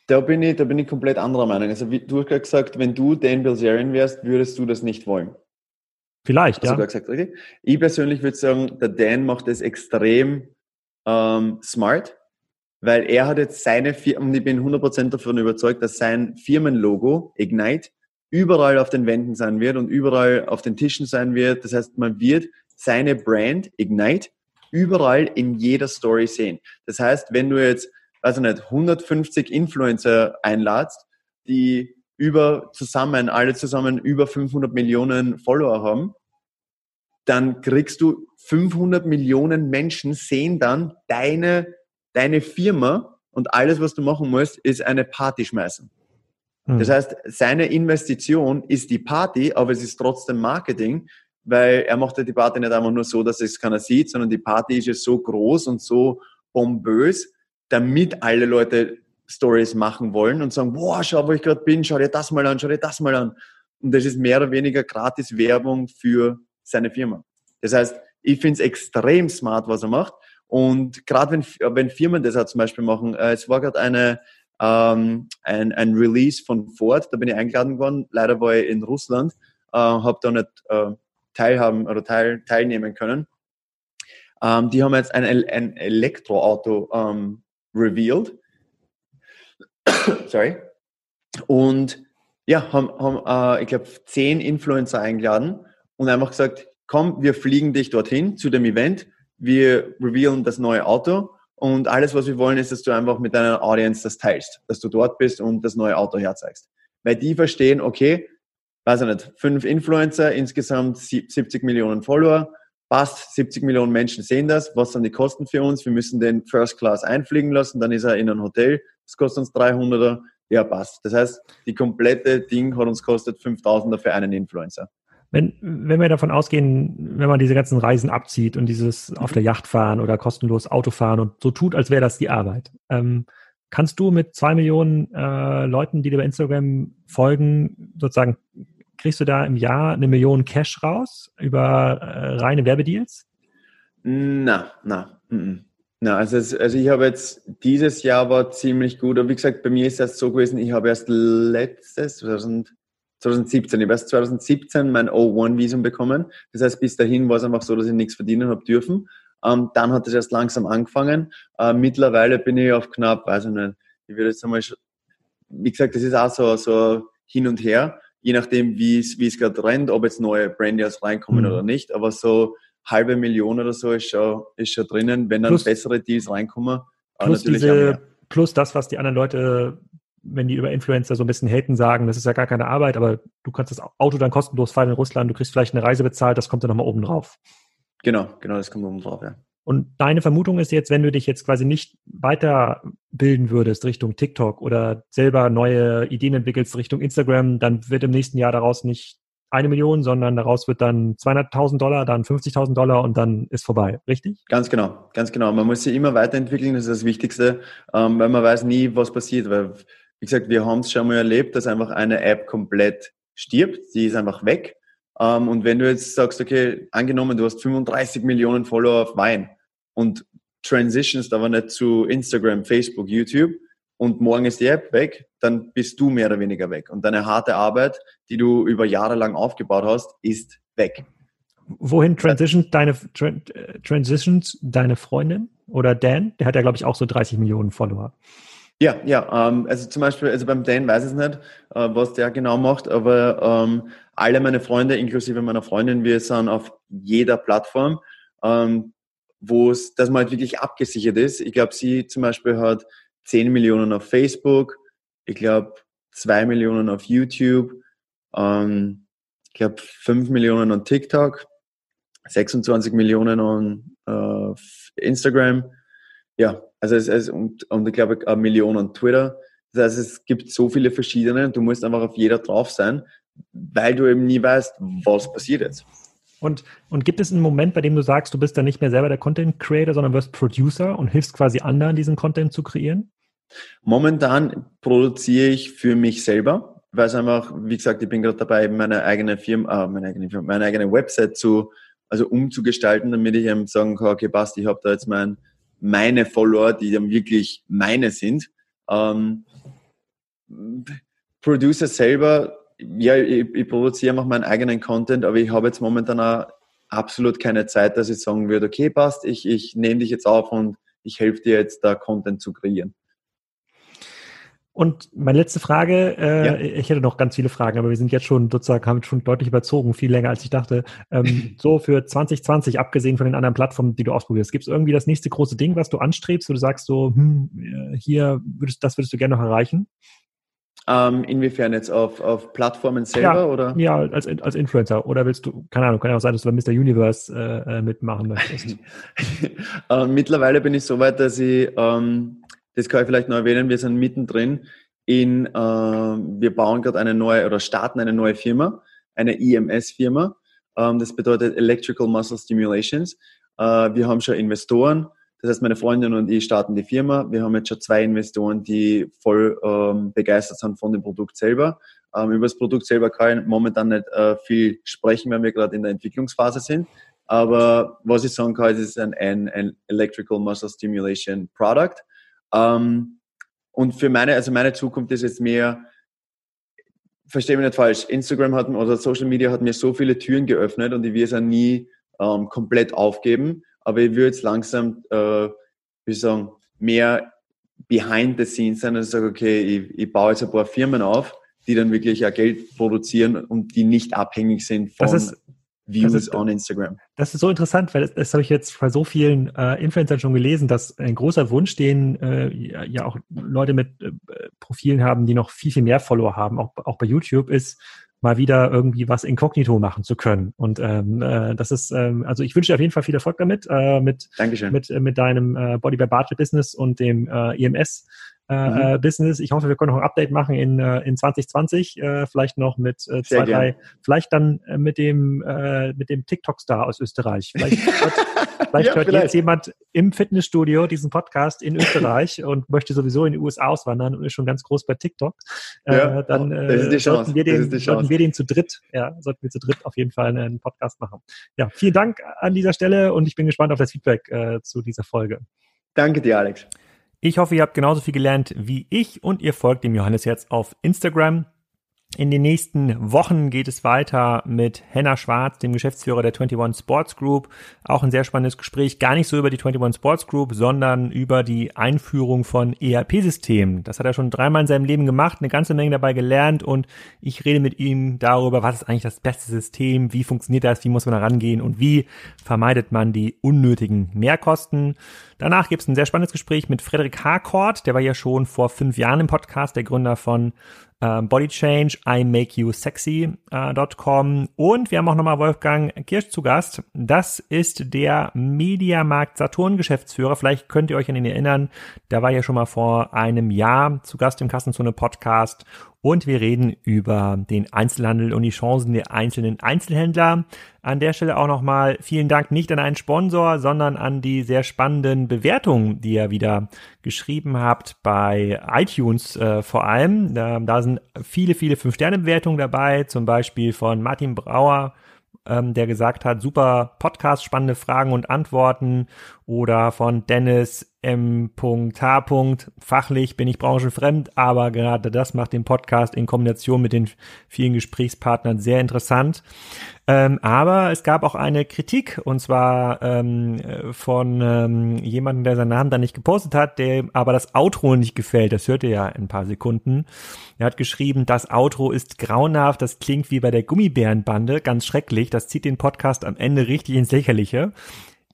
Da bin ich, da bin ich komplett anderer Meinung. Also wie, du hast gerade gesagt, wenn du Dan Bilzerian wärst, würdest du das nicht wollen. Vielleicht, hast ja. gesagt, okay. Ich persönlich würde sagen, der Dan macht es extrem ähm, smart, weil er hat jetzt seine Firma, und ich bin 100% davon überzeugt, dass sein Firmenlogo, Ignite, überall auf den Wänden sein wird und überall auf den Tischen sein wird. Das heißt, man wird seine Brand, Ignite, überall in jeder Story sehen. Das heißt, wenn du jetzt weiß ich nicht, 150 Influencer einladst, die über zusammen, alle zusammen über 500 Millionen Follower haben, dann kriegst du 500 Millionen Menschen sehen dann deine, deine Firma und alles, was du machen musst, ist eine Party schmeißen. Hm. Das heißt, seine Investition ist die Party, aber es ist trotzdem Marketing, weil er macht ja die Party nicht einfach nur so, dass es keiner sieht, sondern die Party ist ja so groß und so pompös, damit alle Leute Stories machen wollen und sagen, boah, schau, wo ich gerade bin, schau dir das mal an, schau dir das mal an. Und das ist mehr oder weniger gratis Werbung für seine Firma. Das heißt, ich finde es extrem smart, was er macht. Und gerade wenn, wenn Firmen das auch zum Beispiel machen, äh, es war gerade eine, ähm, ein, ein Release von Ford, da bin ich eingeladen worden. Leider war ich in Russland, äh, habe da nicht äh, teilhaben oder teil, teilnehmen können. Ähm, die haben jetzt ein, ein Elektroauto ähm, revealed. Sorry. Und ja, haben, haben äh, ich glaube, zehn Influencer eingeladen und einfach gesagt, komm, wir fliegen dich dorthin zu dem Event, wir revealen das neue Auto und alles, was wir wollen, ist, dass du einfach mit deiner Audience das teilst, dass du dort bist und das neue Auto herzeigst. Weil die verstehen, okay, weiß ich nicht, fünf Influencer, insgesamt 70 Millionen Follower, passt, 70 Millionen Menschen sehen das, was sind die Kosten für uns? Wir müssen den First Class einfliegen lassen, dann ist er in ein Hotel, das kostet uns 300er, ja passt. Das heißt, die komplette Ding hat uns kostet 5000er für einen Influencer. Wenn, wenn wir davon ausgehen, wenn man diese ganzen Reisen abzieht und dieses auf der Yacht fahren oder kostenlos Auto fahren und so tut, als wäre das die Arbeit, ähm, kannst du mit zwei Millionen äh, Leuten, die dir bei Instagram folgen, sozusagen, kriegst du da im Jahr eine Million Cash raus über äh, reine Werbedeals? Na, na, na, also, also ich habe jetzt dieses Jahr war ziemlich gut, aber wie gesagt, bei mir ist das so gewesen, ich habe erst letztes 2000 2017. Ich habe erst 2017 mein O1-Visum bekommen. Das heißt, bis dahin war es einfach so, dass ich nichts verdienen habe dürfen. Ähm, dann hat es erst langsam angefangen. Äh, mittlerweile bin ich auf knapp, weiß ich nicht, ich würde jetzt einmal, wie gesagt, das ist auch so, so hin und her, je nachdem, wie es, wie es gerade rennt, ob jetzt neue Brandiers reinkommen mhm. oder nicht. Aber so halbe Million oder so ist schon, ist schon drinnen, wenn dann plus, bessere Deals reinkommen. Plus, diese, plus das, was die anderen Leute wenn die über Influencer so ein bisschen haten, sagen, das ist ja gar keine Arbeit, aber du kannst das Auto dann kostenlos fahren in Russland, du kriegst vielleicht eine Reise bezahlt, das kommt dann nochmal oben drauf. Genau, genau, das kommt oben drauf, ja. Und deine Vermutung ist jetzt, wenn du dich jetzt quasi nicht weiterbilden würdest Richtung TikTok oder selber neue Ideen entwickelst Richtung Instagram, dann wird im nächsten Jahr daraus nicht eine Million, sondern daraus wird dann 200.000 Dollar, dann 50.000 Dollar und dann ist vorbei, richtig? Ganz genau, ganz genau. Man muss sich immer weiterentwickeln, das ist das Wichtigste, ähm, weil man weiß nie, was passiert, weil wie gesagt, wir haben es schon mal erlebt, dass einfach eine App komplett stirbt, die ist einfach weg. Ähm, und wenn du jetzt sagst, okay, angenommen, du hast 35 Millionen Follower auf Wein und transitionst aber nicht zu Instagram, Facebook, YouTube und morgen ist die App weg, dann bist du mehr oder weniger weg. Und deine harte Arbeit, die du über Jahre lang aufgebaut hast, ist weg. Wohin transitioned deine, äh, transitions deine Freundin oder Dan? Der hat ja, glaube ich, auch so 30 Millionen Follower. Ja, ja, ähm, also zum Beispiel, also beim Dan weiß ich es nicht, äh, was der genau macht, aber ähm, alle meine Freunde, inklusive meiner Freundin, wir sind auf jeder Plattform, ähm, wo es, dass man halt wirklich abgesichert ist. Ich glaube, sie zum Beispiel hat 10 Millionen auf Facebook, ich glaube 2 Millionen auf YouTube, ähm, ich glaube 5 Millionen an TikTok, 26 Millionen an äh, Instagram. Ja, also es, es und, und ich glaube eine Million an Twitter. Das heißt, es gibt so viele verschiedene du musst einfach auf jeder drauf sein, weil du eben nie weißt, was passiert jetzt. Und, und gibt es einen Moment, bei dem du sagst, du bist dann nicht mehr selber der Content Creator, sondern wirst Producer und hilfst quasi anderen, diesen Content zu kreieren? Momentan produziere ich für mich selber, weil es einfach, wie gesagt, ich bin gerade dabei, meine eigene Firma, äh, meine eigene Firma, meine eigene Website zu, also umzugestalten, damit ich eben sagen kann, okay, passt, ich habe da jetzt mein, meine Follower, die dann wirklich meine sind. Ähm, Producer selber, ja, ich, ich produziere auch meinen eigenen Content, aber ich habe jetzt momentan auch absolut keine Zeit, dass ich sagen würde, okay, passt, ich, ich nehme dich jetzt auf und ich helfe dir jetzt da Content zu kreieren. Und meine letzte Frage, äh, ja. ich hätte noch ganz viele Fragen, aber wir sind jetzt schon sozusagen, haben schon deutlich überzogen, viel länger als ich dachte. Ähm, so für 2020, abgesehen von den anderen Plattformen, die du ausprobierst, gibt es irgendwie das nächste große Ding, was du anstrebst, wo du sagst so, hm, hier würdest, das würdest du gerne noch erreichen? Ähm, inwiefern jetzt auf, auf Plattformen selber ja, oder? Ja, als, als Influencer. Oder willst du, keine Ahnung, kann ja auch sein, dass du bei Mr. Universe äh, äh mitmachen möchtest. äh, mittlerweile bin ich so weit, dass ich ähm, das kann ich vielleicht noch erwähnen, wir sind mittendrin in, äh, wir bauen gerade eine neue oder starten eine neue Firma, eine EMS-Firma. Ähm, das bedeutet Electrical Muscle Stimulations. Äh, wir haben schon Investoren. Das heißt, meine Freundin und ich starten die Firma. Wir haben jetzt schon zwei Investoren, die voll ähm, begeistert sind von dem Produkt selber. Ähm, über das Produkt selber kann ich momentan nicht äh, viel sprechen, weil wir gerade in der Entwicklungsphase sind. Aber was ich sagen kann, es ist ein, ein Electrical Muscle Stimulation Product. Ähm, und für meine, also meine Zukunft ist jetzt mehr, verstehe mich nicht falsch, Instagram hat oder Social Media hat mir so viele Türen geöffnet und ich will es auch nie ähm, komplett aufgeben. Aber ich würde jetzt langsam, äh, wie sagen, mehr behind the scenes sein und sage, okay, ich, ich baue jetzt ein paar Firmen auf, die dann wirklich auch Geld produzieren und die nicht abhängig sind von das ist, Views ist, on Instagram. Das ist so interessant, weil das, das habe ich jetzt bei so vielen äh, Influencern schon gelesen, dass ein großer Wunsch, den äh, ja auch Leute mit äh, Profilen haben, die noch viel, viel mehr Follower haben, auch, auch bei YouTube, ist mal wieder irgendwie was inkognito machen zu können. Und ähm, äh, das ist, ähm, also ich wünsche dir auf jeden Fall viel Erfolg damit, äh, mit, Dankeschön. mit, äh, mit deinem äh, Body by Bartlett Business und dem äh, EMS äh, mhm. Äh, Business. Ich hoffe, wir können noch ein Update machen in, äh, in 2020, äh, vielleicht noch mit äh, zwei, drei, vielleicht dann äh, mit dem mit dem TikTok-Star aus Österreich. Vielleicht hört, vielleicht ja, hört vielleicht. jetzt jemand im Fitnessstudio diesen Podcast in Österreich und möchte sowieso in die USA auswandern und ist schon ganz groß bei TikTok. Ja, dann sollten, wir den, sollten wir den zu dritt, ja, sollten wir zu dritt auf jeden Fall einen Podcast machen. Ja, vielen Dank an dieser Stelle und ich bin gespannt auf das Feedback zu dieser Folge. Danke dir, Alex. Ich hoffe, ihr habt genauso viel gelernt wie ich und ihr folgt dem Johannes jetzt auf Instagram. In den nächsten Wochen geht es weiter mit Henna Schwarz, dem Geschäftsführer der 21 Sports Group. Auch ein sehr spannendes Gespräch, gar nicht so über die 21 Sports Group, sondern über die Einführung von ERP-Systemen. Das hat er schon dreimal in seinem Leben gemacht, eine ganze Menge dabei gelernt und ich rede mit ihm darüber, was ist eigentlich das beste System, wie funktioniert das, wie muss man da rangehen und wie vermeidet man die unnötigen Mehrkosten. Danach gibt es ein sehr spannendes Gespräch mit Frederik Harcourt, der war ja schon vor fünf Jahren im Podcast, der Gründer von äh, Body Change, I Make You Sexy.com. Äh, und wir haben auch nochmal Wolfgang Kirsch zu Gast. Das ist der Mediamarkt Saturn Geschäftsführer. Vielleicht könnt ihr euch an ihn erinnern. Der war ja schon mal vor einem Jahr zu Gast im Kassenzone Podcast und wir reden über den Einzelhandel und die Chancen der einzelnen Einzelhändler. An der Stelle auch nochmal vielen Dank nicht an einen Sponsor, sondern an die sehr spannenden Bewertungen, die ihr wieder geschrieben habt bei iTunes äh, vor allem. Da, da sind viele, viele Fünf-Sterne-Bewertungen dabei, zum Beispiel von Martin Brauer, ähm, der gesagt hat, super Podcast, spannende Fragen und Antworten oder von Dennis M.H. Fachlich bin ich branchenfremd, aber gerade das macht den Podcast in Kombination mit den vielen Gesprächspartnern sehr interessant. Ähm, aber es gab auch eine Kritik und zwar ähm, von ähm, jemandem, der seinen Namen da nicht gepostet hat, der aber das Outro nicht gefällt. Das hört ihr ja in ein paar Sekunden. Er hat geschrieben, das Outro ist grauenhaft, das klingt wie bei der Gummibärenbande, ganz schrecklich. Das zieht den Podcast am Ende richtig ins Lächerliche.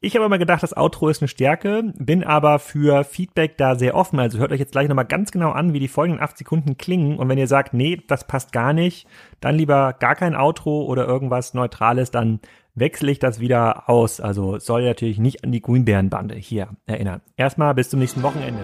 Ich habe immer gedacht, das Outro ist eine Stärke, bin aber für Feedback da sehr offen. Also hört euch jetzt gleich nochmal ganz genau an, wie die folgenden acht Sekunden klingen. Und wenn ihr sagt, nee, das passt gar nicht, dann lieber gar kein Outro oder irgendwas Neutrales, dann wechsle ich das wieder aus. Also soll natürlich nicht an die Grünbärenbande hier erinnern. Erstmal bis zum nächsten Wochenende.